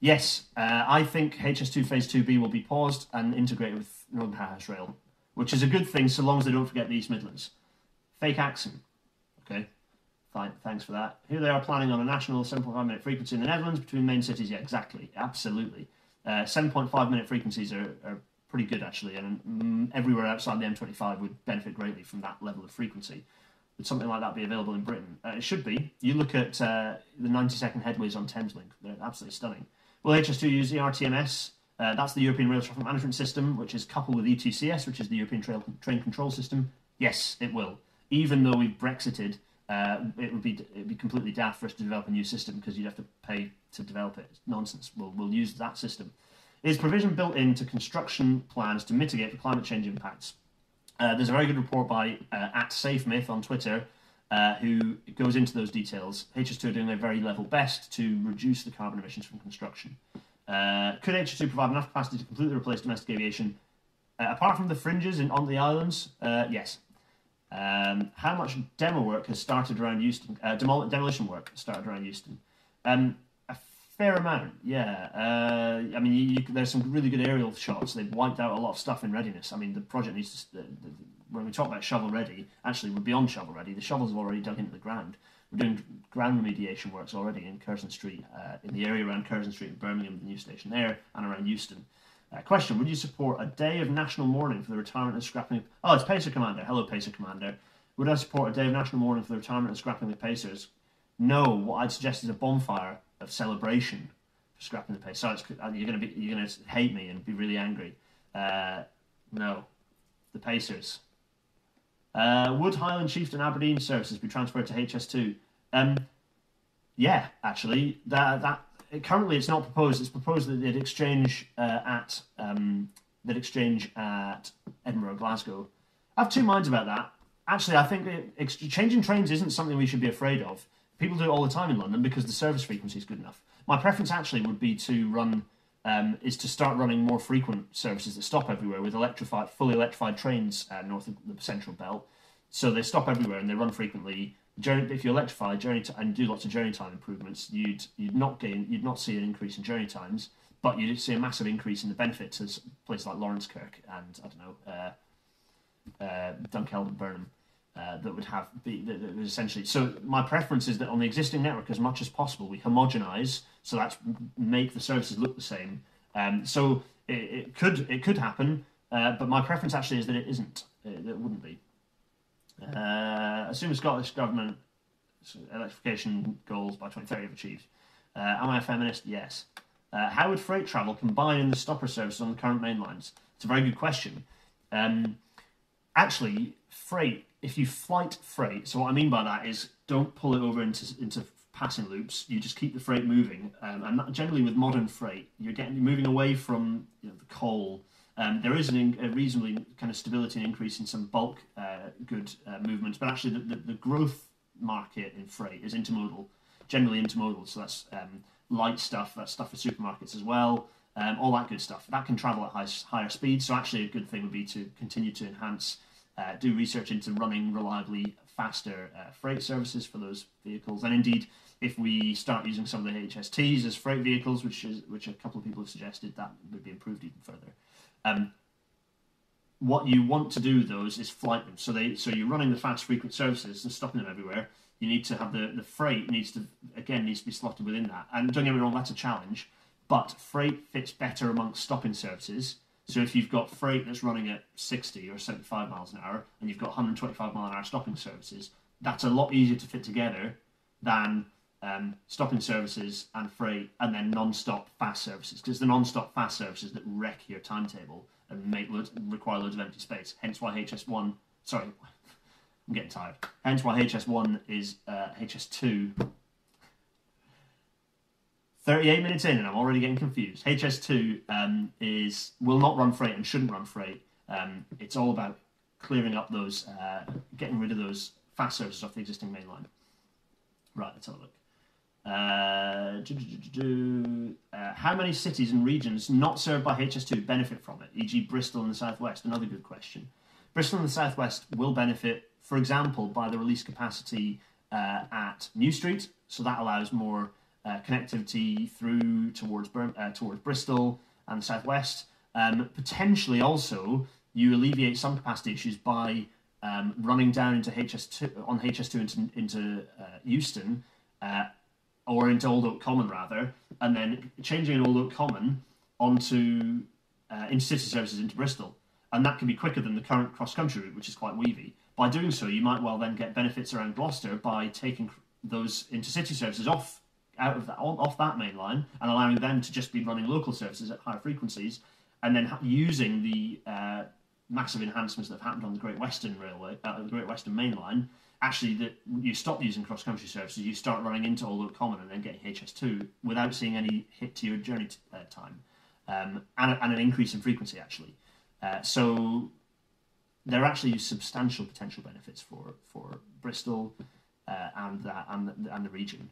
Yes, uh, I think HS2 Phase 2B will be paused and integrated with Northern Powerhouse Rail, which is a good thing so long as they don't forget the East Midlands. Fake accent. Okay, fine, thanks for that. Here they are planning on a national 7.5 minute frequency in the Netherlands between main cities. Yeah, exactly, absolutely. Uh, 7.5 minute frequencies are, are pretty good actually, and mm, everywhere outside the M25 would benefit greatly from that level of frequency. Would something like that be available in Britain? Uh, it should be. You look at uh, the 90 second headways on Thameslink, they're absolutely stunning. Will HS2 use the RTMS? Uh, that's the European Rail Traffic Management System, which is coupled with ETCS, which is the European Trail, Train Control System. Yes, it will. Even though we've Brexited, uh, it would be it'd be completely daft for us to develop a new system because you'd have to pay to develop it. It's nonsense. We'll we'll use that system. Is provision built into construction plans to mitigate the climate change impacts? Uh, there's a very good report by uh, at SafeMyth on Twitter uh, who goes into those details. HS2 are doing their very level best to reduce the carbon emissions from construction. Uh, could HS2 provide enough capacity to completely replace domestic aviation? Uh, apart from the fringes in, on the islands, uh, yes. Um, how much demo work has started around Euston? Uh, demol- demolition work started around Euston. Um, a fair amount, yeah. Uh, I mean, you, you, there's some really good aerial shots. They've wiped out a lot of stuff in readiness. I mean, the project needs to. The, the, when we talk about shovel ready, actually we're beyond shovel ready. The shovels have already dug into the ground. We're doing ground remediation works already in Curzon Street, uh, in the area around Curzon Street in Birmingham, the new station there, and around Euston. Uh, question: Would you support a day of national mourning for the retirement and scrapping? Of... Oh, it's Pacer Commander. Hello, Pacer Commander. Would I support a day of national mourning for the retirement and scrapping the Pacers? No. What I'd suggest is a bonfire of celebration for scrapping the Pacers. So uh, you're going to be you're going to hate me and be really angry. Uh, no, the Pacers. Uh, would Highland Chieftain Aberdeen services be transferred to HS2? Um, yeah, actually, that that currently it's not proposed. It's proposed that they'd exchange uh, at um, that exchange at Edinburgh, Glasgow. I have two minds about that. Actually, I think it, changing trains isn't something we should be afraid of. People do it all the time in London because the service frequency is good enough. My preference actually would be to run um, is to start running more frequent services that stop everywhere with electrified, fully electrified trains uh, north of the central belt. So they stop everywhere and they run frequently journey, if you electrify journey t- and do lots of journey time improvements, you'd you'd not gain you'd not see an increase in journey times, but you'd see a massive increase in the benefits as places like Laurencekirk and I don't know uh, uh, Burnham. Uh, that would have be that, that essentially so my preference is that on the existing network as much as possible we homogenize so that's make the services look the same um, so it, it, could it could happen uh, but my preference actually is that it isn't it, it wouldn't be Uh, assume the Scottish government electrification goals by 2030 have achieved. Uh, am I a feminist? Yes. Uh, how would freight travel combine in the stopper services on the current main lines? It's a very good question. Um, actually, freight, if you flight freight, so what I mean by that is don't pull it over into, into passing loops. You just keep the freight moving. Um, and generally, with modern freight, you're getting you're moving away from you know, the coal. Um, there is an, a reasonably kind of stability and increase in some bulk uh, good uh, movements, but actually, the, the, the, growth market in freight is intermodal, generally intermodal. So that's um, light stuff, that's stuff for supermarkets as well, um, all that good stuff. That can travel at high, higher speeds. So actually, a good thing would be to continue to enhance, uh, do research into running reliably faster uh, freight services for those vehicles, and indeed if we start using some of the HSTs as freight vehicles, which is which a couple of people have suggested, that would be improved even further. Um, what you want to do those is flight them. So they so you're running the fast frequent services and stopping them everywhere. You need to have the, the freight needs to again needs to be slotted within that. And don't get me wrong, that's a challenge. But freight fits better amongst stopping services. So if you've got freight that's running at 60 or 75 miles an hour and you've got 125 mile an hour stopping services, that's a lot easier to fit together than um, stopping services and freight, and then non-stop fast services. Because the non-stop fast services that wreck your timetable and make loads, require loads of empty space. Hence why HS1. Sorry, I'm getting tired. Hence why HS1 is uh, HS2. 38 minutes in, and I'm already getting confused. HS2 um, is will not run freight and shouldn't run freight. Um, it's all about clearing up those, uh, getting rid of those fast services off the existing main line. Right, let's have a look. Uh, uh, how many cities and regions not served by HS2 benefit from it, e.g., Bristol in the southwest? Another good question. Bristol in the southwest will benefit, for example, by the release capacity uh, at New Street, so that allows more uh, connectivity through towards uh, towards Bristol and the southwest. Um, potentially, also, you alleviate some capacity issues by um, running down into HS2 on HS2 into, into uh, Euston or into Old Oak Common rather, and then changing an Old Oak Common onto uh, intercity services into Bristol, and that can be quicker than the current cross country route, which is quite weavy. By doing so, you might well then get benefits around Gloucester by taking those intercity services off out of that off that main line and allowing them to just be running local services at higher frequencies, and then using the uh, massive enhancements that have happened on the Great Western Railway, uh, the Great Western Main Line, actually that you stop using cross country services, you start running into Old Oak Common and then getting HS2 without seeing any hit to your journey t- uh, time, um, and, and, an increase in frequency actually. Uh, so there are actually substantial potential benefits for for Bristol uh, and that and the, and the region.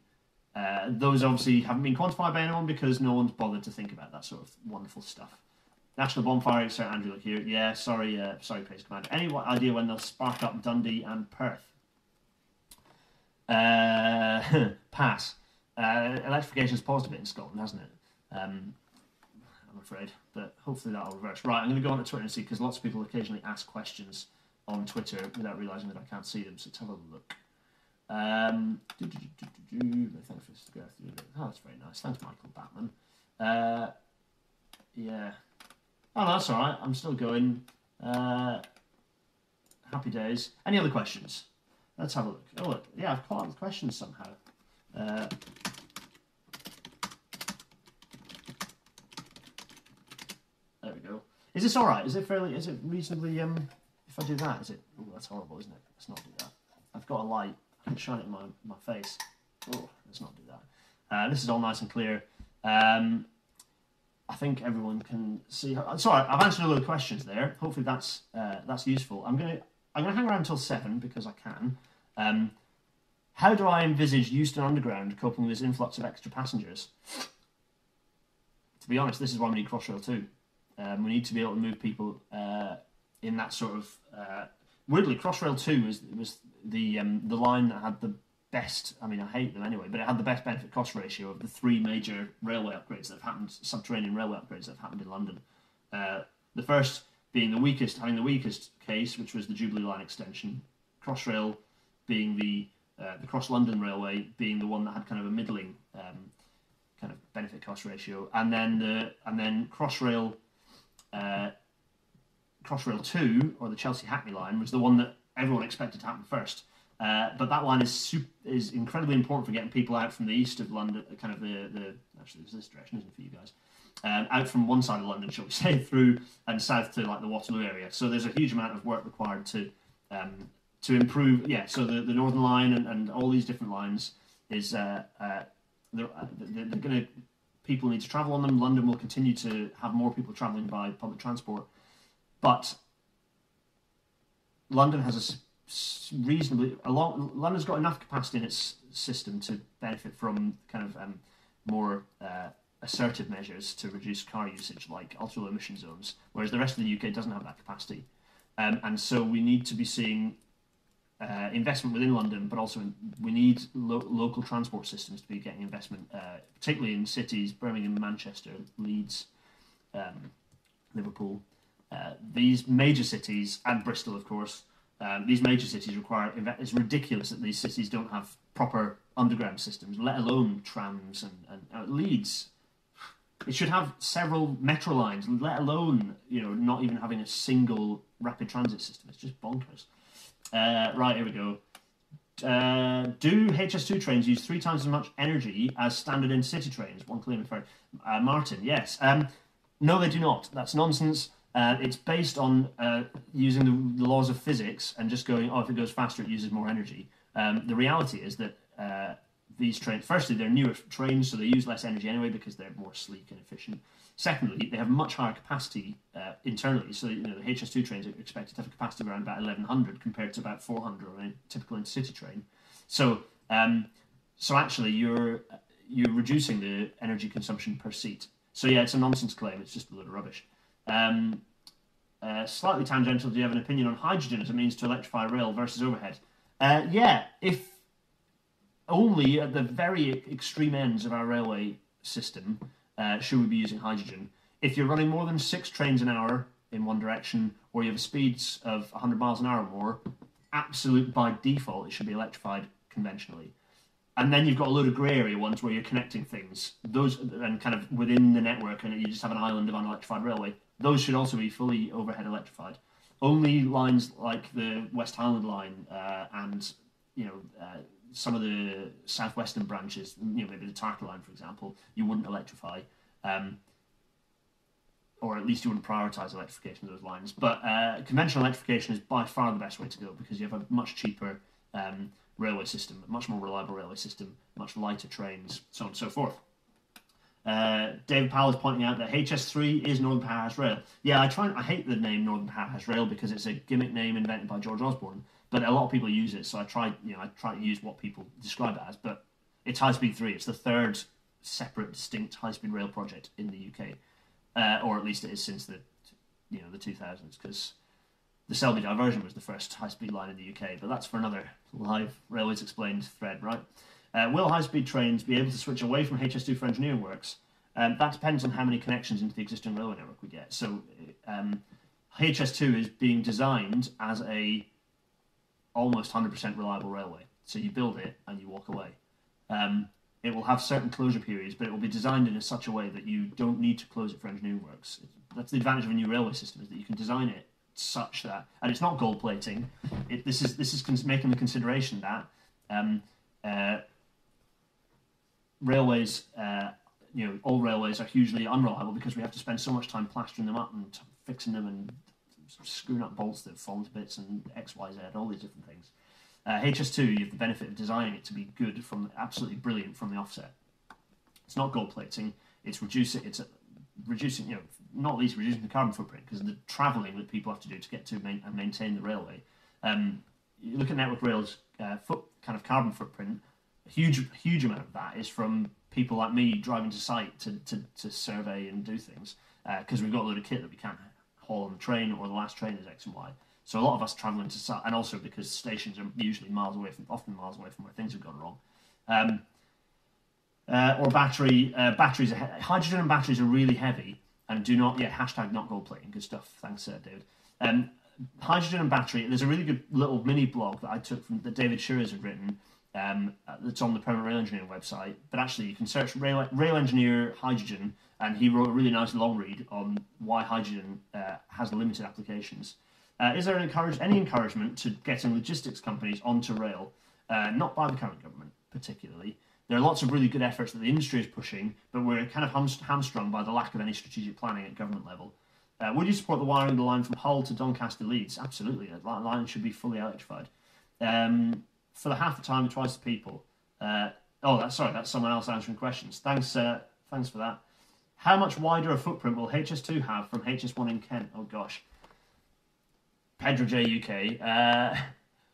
Uh, those obviously haven't been quantified by anyone because no one's bothered to think about that sort of wonderful stuff. National Bonfire, Sir Andrew look here. Yeah, sorry, uh, sorry, Pacer Commander. Any idea when they'll spark up Dundee and Perth? Uh, pass. Uh, electrification has paused a bit in Scotland, hasn't it? Um, I'm afraid, but hopefully that'll reverse. Right, I'm going to go on to Twitter and see because lots of people occasionally ask questions on Twitter without realizing that I can't see them. So let's have a look. Um, thanks for Oh, that's very nice. Thanks, Michael Batman. Uh, yeah. Oh, that's all right. I'm still going. Uh, happy days. Any other questions? Let's have a look. Oh. Yeah, I've caught the questions somehow. Uh, there we go. Is this all right? Is it fairly? Is it reasonably? Um, if I do that, is it? Oh, that's horrible, isn't it? Let's not do that. I've got a light. I can shine it in my my face. Oh, let's not do that. Uh, this is all nice and clear. Um, I think everyone can see. How, sorry, I've answered a lot of questions there. Hopefully that's uh, that's useful. I'm gonna I'm to hang around until seven because I can. Um, how do I envisage Euston Underground coping with this influx of extra passengers? To be honest, this is why we need Crossrail 2. Um, we need to be able to move people uh, in that sort of. Uh, weirdly, Crossrail 2 was, was the, um, the line that had the best. I mean, I hate them anyway, but it had the best benefit cost ratio of the three major railway upgrades that have happened, subterranean railway upgrades that have happened in London. Uh, the first being the weakest, having the weakest case, which was the Jubilee Line extension. Crossrail being the uh, the Cross London Railway being the one that had kind of a middling um, kind of benefit cost ratio, and then the and then Crossrail uh, Crossrail Two or the Chelsea Hackney line was the one that everyone expected to happen first. Uh, but that line is super, is incredibly important for getting people out from the east of London, kind of the, the actually this direction, isn't it, for you guys? Um, out from one side of London, shall we say, through and south to like the Waterloo area. So there's a huge amount of work required to um, to improve. Yeah, so the, the Northern Line and, and all these different lines is uh, uh, they're, uh, they're, going to people need to travel on them. London will continue to have more people traveling by public transport, but London has a reasonably a lot. London's got enough capacity in its system to benefit from kind of um, more uh, assertive measures to reduce car usage, like ultra low emission zones, whereas the rest of the UK doesn't have that capacity. Um, and so we need to be seeing uh, investment within London, but also in, we need lo- local transport systems to be getting investment, uh, particularly in cities Birmingham, Manchester, Leeds, um, Liverpool. Uh, these major cities, and Bristol, of course, um, these major cities require. It's ridiculous that these cities don't have proper underground systems, let alone trams and, and uh, Leeds. It should have several metro lines, let alone you know not even having a single rapid transit system. It's just bonkers. Uh, right, here we go. Uh, do HS2 trains use three times as much energy as standard intercity trains? One claim for uh, Martin. Yes. Um, no, they do not. That's nonsense. Uh, it's based on uh, using the, the, laws of physics and just going, oh, if it goes faster, it uses more energy. Um, the reality is that uh, these trains, firstly, they're newer trains, so they use less energy anyway because they're more sleek and efficient. Secondly, they have much higher capacity uh, internally. So you know the HS2 trains are expected to have a capacity of around about 1100 compared to about 400 on a typical intercity train. So um, so actually you're you're reducing the energy consumption per seat. So yeah, it's a nonsense claim. It's just a load of rubbish. Um, uh, slightly tangential. Do you have an opinion on hydrogen as a means to electrify rail versus overhead? Uh, yeah, if only at the very extreme ends of our railway system uh, should we be using hydrogen. If you're running more than six trains an hour in one direction, or you have speeds of 100 miles an hour or more, absolute by default it should be electrified conventionally. And then you've got a load of grey area ones where you're connecting things. Those and kind of within the network, and you just have an island of unelectrified railway. Those should also be fully overhead electrified. Only lines like the West Highland line uh, and you know uh, some of the southwestern branches, you know, maybe the Tarka line, for example, you wouldn't electrify, um, or at least you wouldn't prioritise electrification of those lines. But uh, conventional electrification is by far the best way to go because you have a much cheaper um, railway system, a much more reliable railway system, much lighter trains, so on and so forth. Uh, David Powell is pointing out that HS3 is Northern Powerhouse Rail. Yeah, I try. I hate the name Northern Powerhouse Rail because it's a gimmick name invented by George Osborne but a lot of people use it. So I try, you know, I try to use what people describe it as. But it's High Speed Three. It's the third separate, distinct high speed rail project in the UK, uh, or at least it is since the, you know, the 2000s. Because the Selby diversion was the first high speed line in the UK. But that's for another live Railways Explained thread, right? Uh, will high speed trains be able to switch away from HS2 for engineering works? Um, that depends on how many connections into the existing railway network we get. So um, HS2 is being designed as a almost 100% reliable railway. So you build it and you walk away. Um, it will have certain closure periods, but it will be designed in such a way that you don't need to close it for engineering works. That's the advantage of a new railway system is that you can design it such that, and it's not gold plating. It, this is this is making the consideration that um, uh, railways, uh, you know, all railways are hugely unreliable because we have to spend so much time plastering them up and fixing them and screwing up bolts that fall to bits and X, Y, Z, all these different things. Uh, HS2, you have the benefit of designing it to be good from absolutely brilliant from the offset. It's not gold plating. It's reducing. It's reducing. You know, not least reducing the carbon footprint because the travelling that people have to do to get to main, and maintain the railway. Um, you look at Network Rail's uh, foot kind of carbon footprint. A huge, huge amount of that is from people like me driving to site to, to, to survey and do things because uh, we've got a load of kit that we can't haul on the train or the last train is X and Y. So a lot of us travelling to site, and also because stations are usually miles away from, often miles away from where things have gone wrong. Um, uh, or battery, uh, batteries, are hydrogen and batteries are really heavy and do not, yeah, hashtag not gold plating, good stuff. Thanks, uh, David. Um, hydrogen and battery, there's a really good little mini blog that I took from that David Shirres had written um, that's on the Permanent Rail Engineering website. But actually, you can search rail, rail engineer hydrogen, and he wrote a really nice long read on why hydrogen uh, has limited applications. Uh, is there an encourage, any encouragement to getting logistics companies onto rail? Uh, not by the current government, particularly. There are lots of really good efforts that the industry is pushing, but we're kind of hamstrung by the lack of any strategic planning at government level. Uh, would you support the wiring of the line from Hull to Doncaster Leeds? Absolutely. That line should be fully electrified. Um, for the half the time, twice the people. Uh, oh, that's sorry, that's someone else answering questions. Thanks, uh, thanks for that. How much wider a footprint will HS2 have from HS1 in Kent? Oh gosh. Pedro J UK. Uh,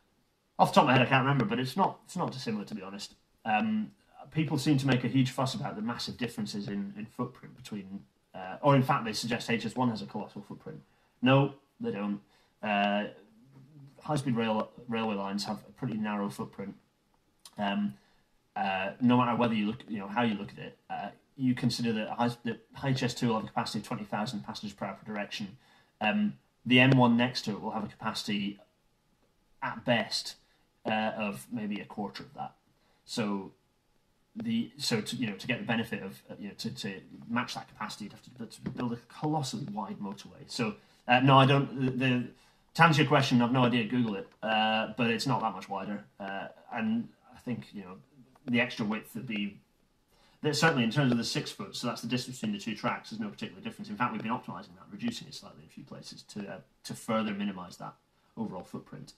off the top of my head, I can't remember, but it's not it's not dissimilar to be honest. Um, people seem to make a huge fuss about the massive differences in, in footprint between, uh, or in fact, they suggest HS1 has a colossal footprint. No, they don't. Uh, high-speed rail railway lines have a pretty narrow footprint. Um, uh, no matter whether you look, you know, how you look at it, uh, you consider that, the that HS2 will have a capacity of 20,000 passengers per hour per direction. Um, the M1 next to it will have a capacity, at best, uh, of maybe a quarter of that. So the so to you know to get the benefit of you know to, to match that capacity, you'd have to, to build a colossally wide motorway. So uh, no, I don't. The, the, to answer your question, I've no idea. Google it, uh, but it's not that much wider, uh, and I think you know the extra width would be. Certainly, in terms of the six foot, so that's the distance between the two tracks. There's no particular difference. In fact, we've been optimizing that, reducing it slightly in a few places to uh, to further minimise that overall footprint.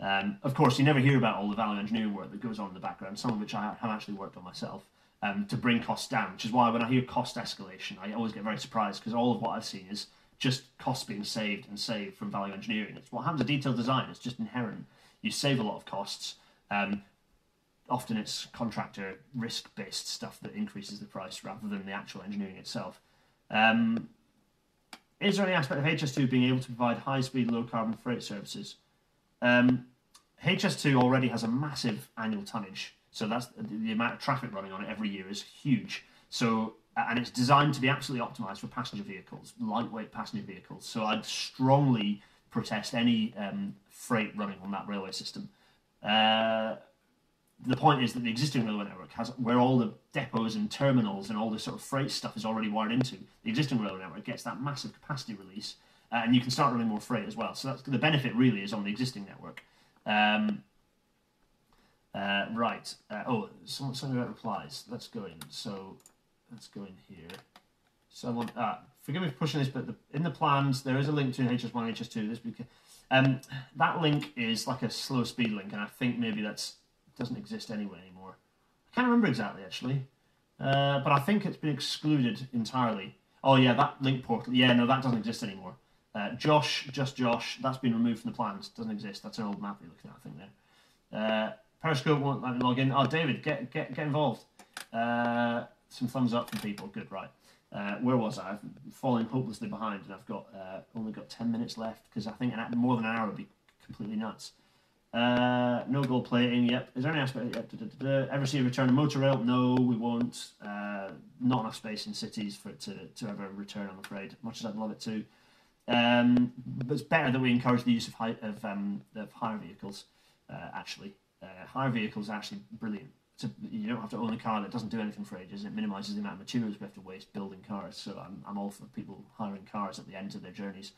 Um, of course, you never hear about all the value engineering work that goes on in the background, some of which I have actually worked on myself um, to bring costs down, which is why when I hear cost escalation, I always get very surprised because all of what I've seen is just costs being saved and saved from value engineering. It's what happens to detailed design, it's just inherent. You save a lot of costs. Um, often it's contractor risk based stuff that increases the price rather than the actual engineering itself. Um, is there any aspect of HS2 being able to provide high speed, low carbon freight services? Um, HS2 already has a massive annual tonnage, so that's the amount of traffic running on it every year is huge. So and it's designed to be absolutely optimized for passenger vehicles, lightweight passenger vehicles. So I'd strongly protest any um, freight running on that railway system. Uh, the point is that the existing railway network has where all the depots and terminals and all this sort of freight stuff is already wired into. The existing railway network gets that massive capacity release uh, and you can start running more freight as well. So that's the benefit really is on the existing network. Um, uh, right. Uh, oh, someone, something about replies. Let's go in. So let's go in here. Someone, ah, forgive me for pushing this, but the, in the plans there is a link to HS1, HS2. This because, um, that link is like a slow speed link, and I think maybe that's doesn't exist anywhere anymore. I can't remember exactly actually, uh, but I think it's been excluded entirely. Oh yeah, that link portal. Yeah, no, that doesn't exist anymore. Uh, Josh, just Josh, that's been removed from the plans. Doesn't exist. That's an old map you're looking at, I think there. Uh, Periscope won't let me log in. Oh, David, get get get involved. Uh, some thumbs up from people. Good, right. Uh, where was I? I've fallen hopelessly behind, and I've got uh, only got ten minutes left because I think more than an hour would be completely nuts. Uh, no gold plating. Yep. Is there any aspect? Yep. Da, da, da, Ever see a return of motor rail? No, we won't. Uh, not enough space in cities for it to, to ever return. I'm afraid. Much as I'd love it to. Um, but it's better that we encourage the use of, high, of, um, of hire vehicles. Uh, actually, uh, hire vehicles are actually brilliant. A, you don't have to own a car that doesn't do anything for ages. It minimises the amount of materials we have to waste building cars. So I'm, I'm all for people hiring cars at the end of their journeys.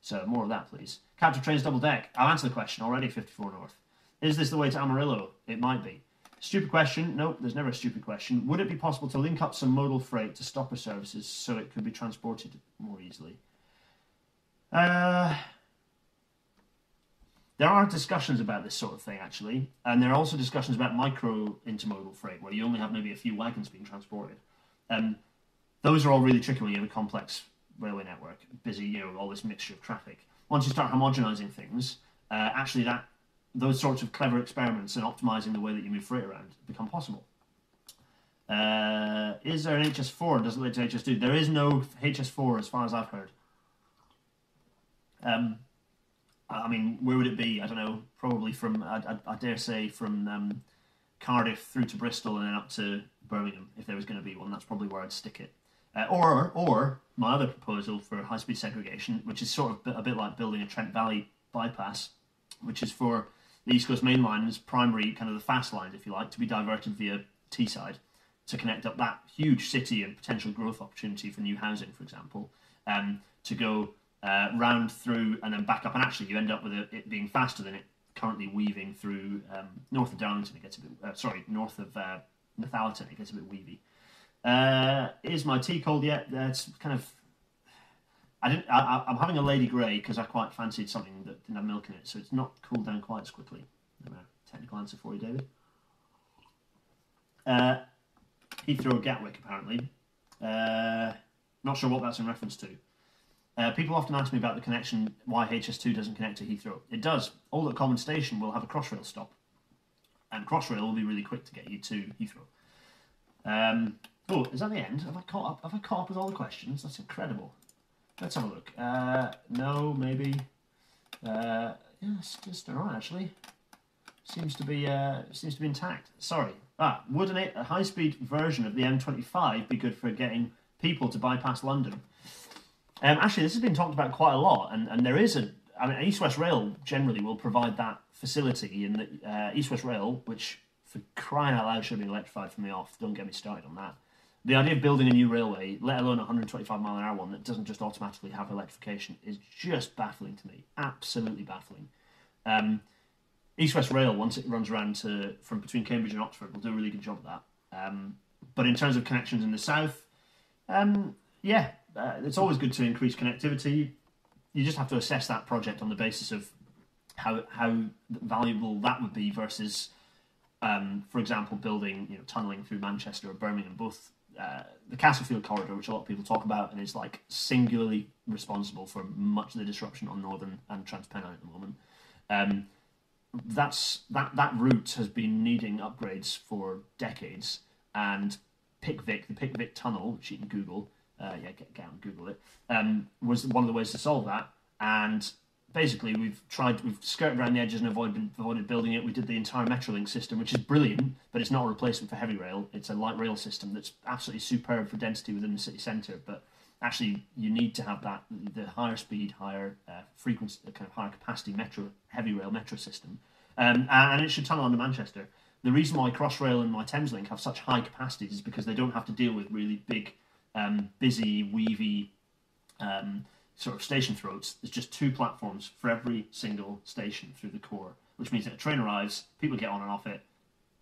So more of that, please. Captive trains double deck. I've answered the question already. 54 North. Is this the way to Amarillo? It might be. Stupid question. Nope, there's never a stupid question. Would it be possible to link up some modal freight to stopper services so it could be transported more easily? Uh, there are discussions about this sort of thing, actually, and there are also discussions about micro intermodal freight, where you only have maybe a few wagons being transported. Um, those are all really tricky when you have a complex railway network, busy, you know, all this mixture of traffic. Once you start homogenizing things, uh, actually, that those sorts of clever experiments and optimizing the way that you move freight around become possible. Uh, is there an HS4 does it lead to HS2? There is no HS4 as far as I've heard. Um, I mean, where would it be? I don't know. Probably from, I, I, I dare say, from um, Cardiff through to Bristol and then up to Birmingham, if there was going to be one. That's probably where I'd stick it. Uh, or, or my other proposal for high-speed segregation, which is sort of a bit like building a Trent Valley bypass, which is for the East Coast Main Line as primary, kind of the fast lines, if you like, to be diverted via Teesside to connect up that huge city and potential growth opportunity for new housing, for example, um, to go uh, round through, and then back up. And actually, you end up with it, being faster than it currently weaving through um, north of Darlington. It gets a bit uh, sorry, north of uh. It gets a bit weavy. Uh, is my tea cold yet? It's kind of. I didn't. I, am having a Lady Grey because I quite fancied something that didn't have milk in it, so it's not cooled down quite as quickly. Technical answer for you, David. Uh, Heathrow Gatwick, apparently. Uh, not sure what that's in reference to. Uh, people often ask me about the connection, why HS2 doesn't connect to Heathrow. It does. Old Oak Common Station will have a Crossrail stop, and Crossrail will be really quick to get you to Heathrow. Um, oh, is that the end? Have I caught up? Have I caught up with all the questions? That's incredible. Let's have a look. Uh, no, maybe. Uh, yeah, it's just alright actually. Seems to be uh, seems to be intact. Sorry. Ah, would an, a high-speed version of the M25 be good for getting people to bypass London? Um, actually, this has been talked about quite a lot, and, and there is a. I mean, East West Rail generally will provide that facility in the uh, East West Rail, which for crying out loud should be electrified from the off. Don't get me started on that. The idea of building a new railway, let alone a 125 mile an hour one that doesn't just automatically have electrification, is just baffling to me. Absolutely baffling. Um, East West Rail, once it runs around to from between Cambridge and Oxford, will do a really good job of that. Um, but in terms of connections in the south, um, yeah, uh, it's always good to increase connectivity. You just have to assess that project on the basis of how how valuable that would be versus, um, for example, building you know tunneling through Manchester or Birmingham. Both uh, the Castlefield corridor, which a lot of people talk about, and is like singularly responsible for much of the disruption on Northern and Transpennine at the moment. Um, that's that that route has been needing upgrades for decades, and Picc-Vic, the Picc-Vic Tunnel, which you can Google, uh, yeah, get, get out and Google it, um, was one of the ways to solve that. And basically, we've tried, we've skirted around the edges and avoided, avoided building it. We did the entire Metrolink system, which is brilliant, but it's not a replacement for heavy rail. It's a light rail system that's absolutely superb for density within the city centre, but actually you need to have that the higher speed, higher uh, frequency, kind of higher capacity metro heavy rail metro system, um, and it should tunnel under Manchester. The reason why Crossrail and my Thameslink have such high capacities is because they don't have to deal with really big, um, busy, weavy um, sort of station throats. There's just two platforms for every single station through the core, which means that a train arrives, people get on and off it,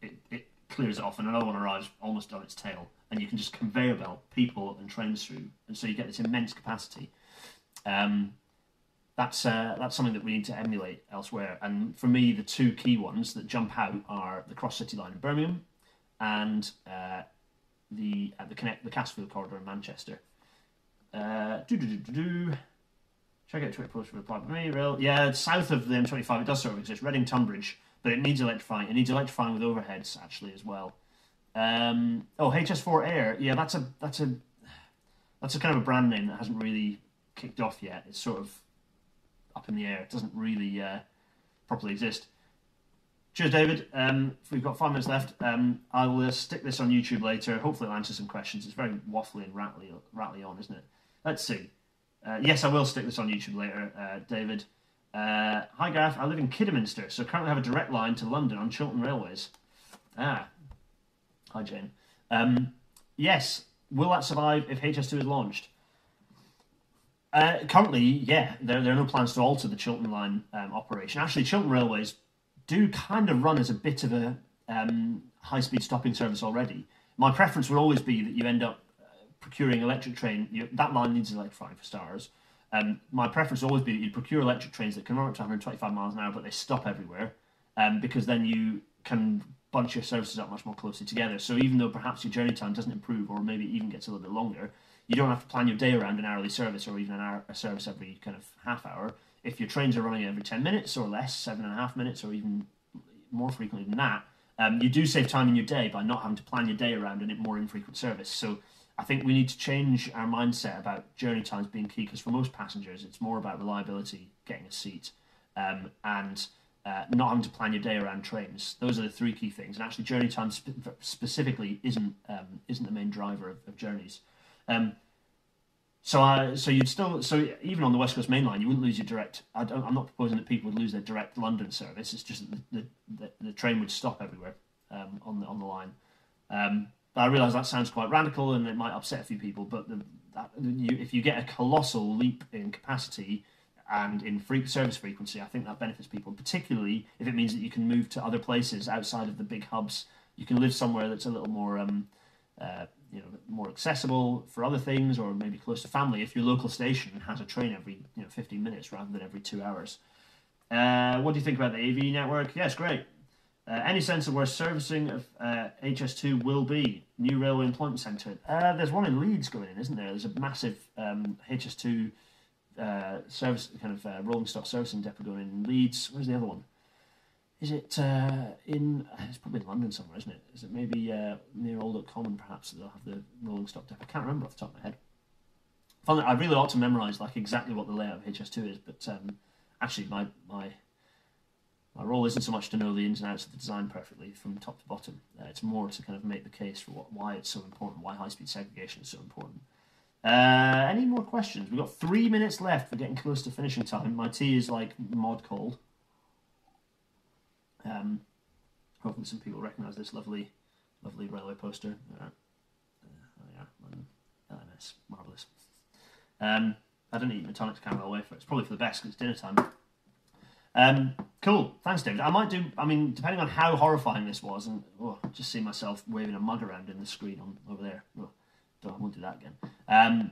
it, it clears it off, and another one arrives almost on its tail, and you can just conveyor belt people and trains through, and so you get this immense capacity. Um, that's uh, that's something that we need to emulate elsewhere. And for me, the two key ones that jump out are the Cross City Line in Birmingham and uh, the uh, the connect the Castlefield corridor in Manchester. Uh, Check out Twitter post for reply by me. Real, yeah, south of the M25, it does sort of exist. Reading Tonbridge, but it needs electrifying. It needs electrifying with overheads actually as well. Um, oh, HS4 Air, yeah, that's a that's a that's a kind of a brand name that hasn't really kicked off yet. It's sort of up in the air. It doesn't really uh, properly exist. Cheers, David. Um, we've got five minutes left. Um, I will stick this on YouTube later. Hopefully, it'll answer some questions. It's very waffly and rattly, rattly on, isn't it? Let's see. Uh, yes, I will stick this on YouTube later, uh, David. Uh, hi, Gareth. I live in Kidderminster, so currently have a direct line to London on Chiltern Railways. Ah. Hi, Jane. Um, yes. Will that survive if HS2 is launched? Uh, currently, yeah, there, there are no plans to alter the Chiltern line um, operation. Actually, Chiltern Railways do kind of run as a bit of a um, high speed stopping service already. My preference would always be that you end up procuring electric train. You, that line needs electrifying for stars. Um, my preference would always be that you procure electric trains that can run up to 125 miles an hour, but they stop everywhere, um, because then you can bunch your services up much more closely together. So even though perhaps your journey time doesn't improve, or maybe even gets a little bit longer, you don't have to plan your day around an hourly service or even an hour, a service every kind of half hour. If your trains are running every 10 minutes or less, seven and a half minutes, or even more frequently than that, um, you do save time in your day by not having to plan your day around a more infrequent service. So I think we need to change our mindset about journey times being key because for most passengers, it's more about reliability, getting a seat, um, and uh, not having to plan your day around trains. Those are the three key things. And actually, journey time spe- specifically isn't um, isn't the main driver of, of journeys. Um, so, I, so you'd still, so even on the West Coast Main Line, you wouldn't lose your direct. I am not proposing that people would lose their direct London service. It's just that the, the, the train would stop everywhere um, on the on the line. Um, I realise that sounds quite radical and it might upset a few people, but the, that, you, if you get a colossal leap in capacity and in free, service frequency, I think that benefits people, particularly if it means that you can move to other places outside of the big hubs. You can live somewhere that's a little more, um, uh, you know, more accessible for other things, or maybe close to family. If your local station has a train every, you know, 15 minutes rather than every two hours. Uh, what do you think about the AV network? Yes, great. Uh, any sense of where servicing of uh, HS2 will be? New railway employment centre. Uh, there's one in Leeds going in, isn't there? There's a massive um, HS2 uh, service kind of uh, rolling stock servicing depot going in Leeds. Where's the other one? Is it uh, in? It's probably in London somewhere, isn't it? Is it maybe near Old Oak Common? Perhaps they'll have the rolling stock depot. I can't remember off the top of my head. Finally, I really ought to memorise like exactly what the layout of HS2 is, but um, actually, my my my role isn't so much to know the ins and outs of the design perfectly from top to bottom. Uh, it's more to kind of make the case for what, why it's so important, why high speed segregation is so important. Uh, any more questions? We've got three minutes left. We're getting close to finishing time. My tea is like mod cold. Um, hopefully, some people recognise this lovely, lovely railway poster. Uh, oh yeah, LMS, marvellous. Um, I don't eat Metonics caramel wafer. It's probably for the best because it's dinner time. Um, cool. Thanks, David. I might do. I mean, depending on how horrifying this was, and oh, just see myself waving a mug around in the screen on over there. Oh, don't, I won't do that again. Um,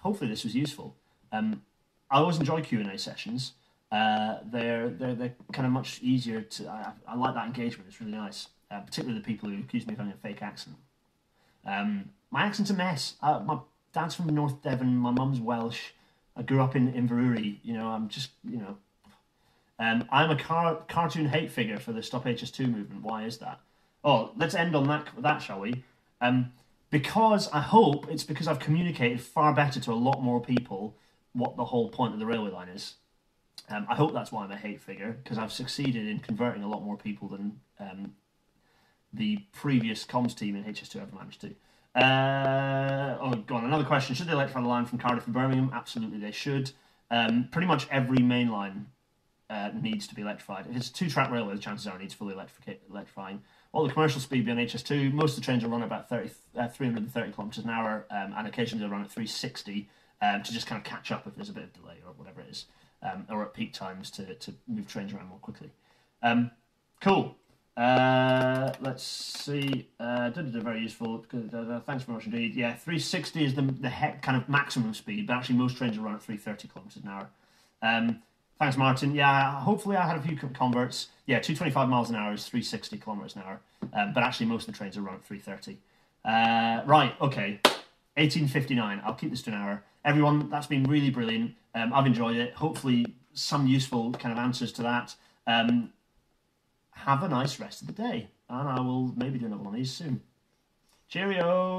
hopefully, this was useful. Um, I always enjoy Q and A sessions. Uh, they're they're they're kind of much easier to. I, I like that engagement. It's really nice, uh, particularly the people who accuse me of having a fake accent. Um, my accent's a mess. Uh, my dad's from North Devon. My mum's Welsh. I grew up in Inverurie. You know, I'm just you know um, I'm a car- cartoon hate figure for the Stop HS2 movement. Why is that? Oh, let's end on that, that shall we? Um, because I hope it's because I've communicated far better to a lot more people what the whole point of the railway line is. Um, I hope that's why I'm a hate figure, because I've succeeded in converting a lot more people than um, the previous comms team in HS2 ever managed to. Uh, oh, go on. Another question. Should they electrify the line from Cardiff to Birmingham? Absolutely, they should. Um, pretty much every main line uh, needs to be electrified. If it's two track railway, the chances are it needs fully electrifying. All the commercial speed be on HS2. Most of the trains will run about 30, uh, 330 kilometres an hour, um, and occasionally they'll run at 360 um, to just kind of catch up if there's a bit of delay or whatever it is, um, or at peak times to, to move trains around more quickly. Um, cool. Uh, let's see. Uh, very useful. Thanks very much indeed. Yeah, 360 is the, the kind of maximum speed, but actually most trains will run at 330 kilometres an hour. Thanks, Martin. Yeah, hopefully I had a few converts. Yeah, 225 miles an hour is 360 kilometers an hour, um, but actually most of the trains are run at 330. Uh, right, okay. 1859. I'll keep this to an hour. Everyone, that's been really brilliant. Um, I've enjoyed it. Hopefully, some useful kind of answers to that. Um, have a nice rest of the day, and I will maybe do another one of these soon. Cheerio.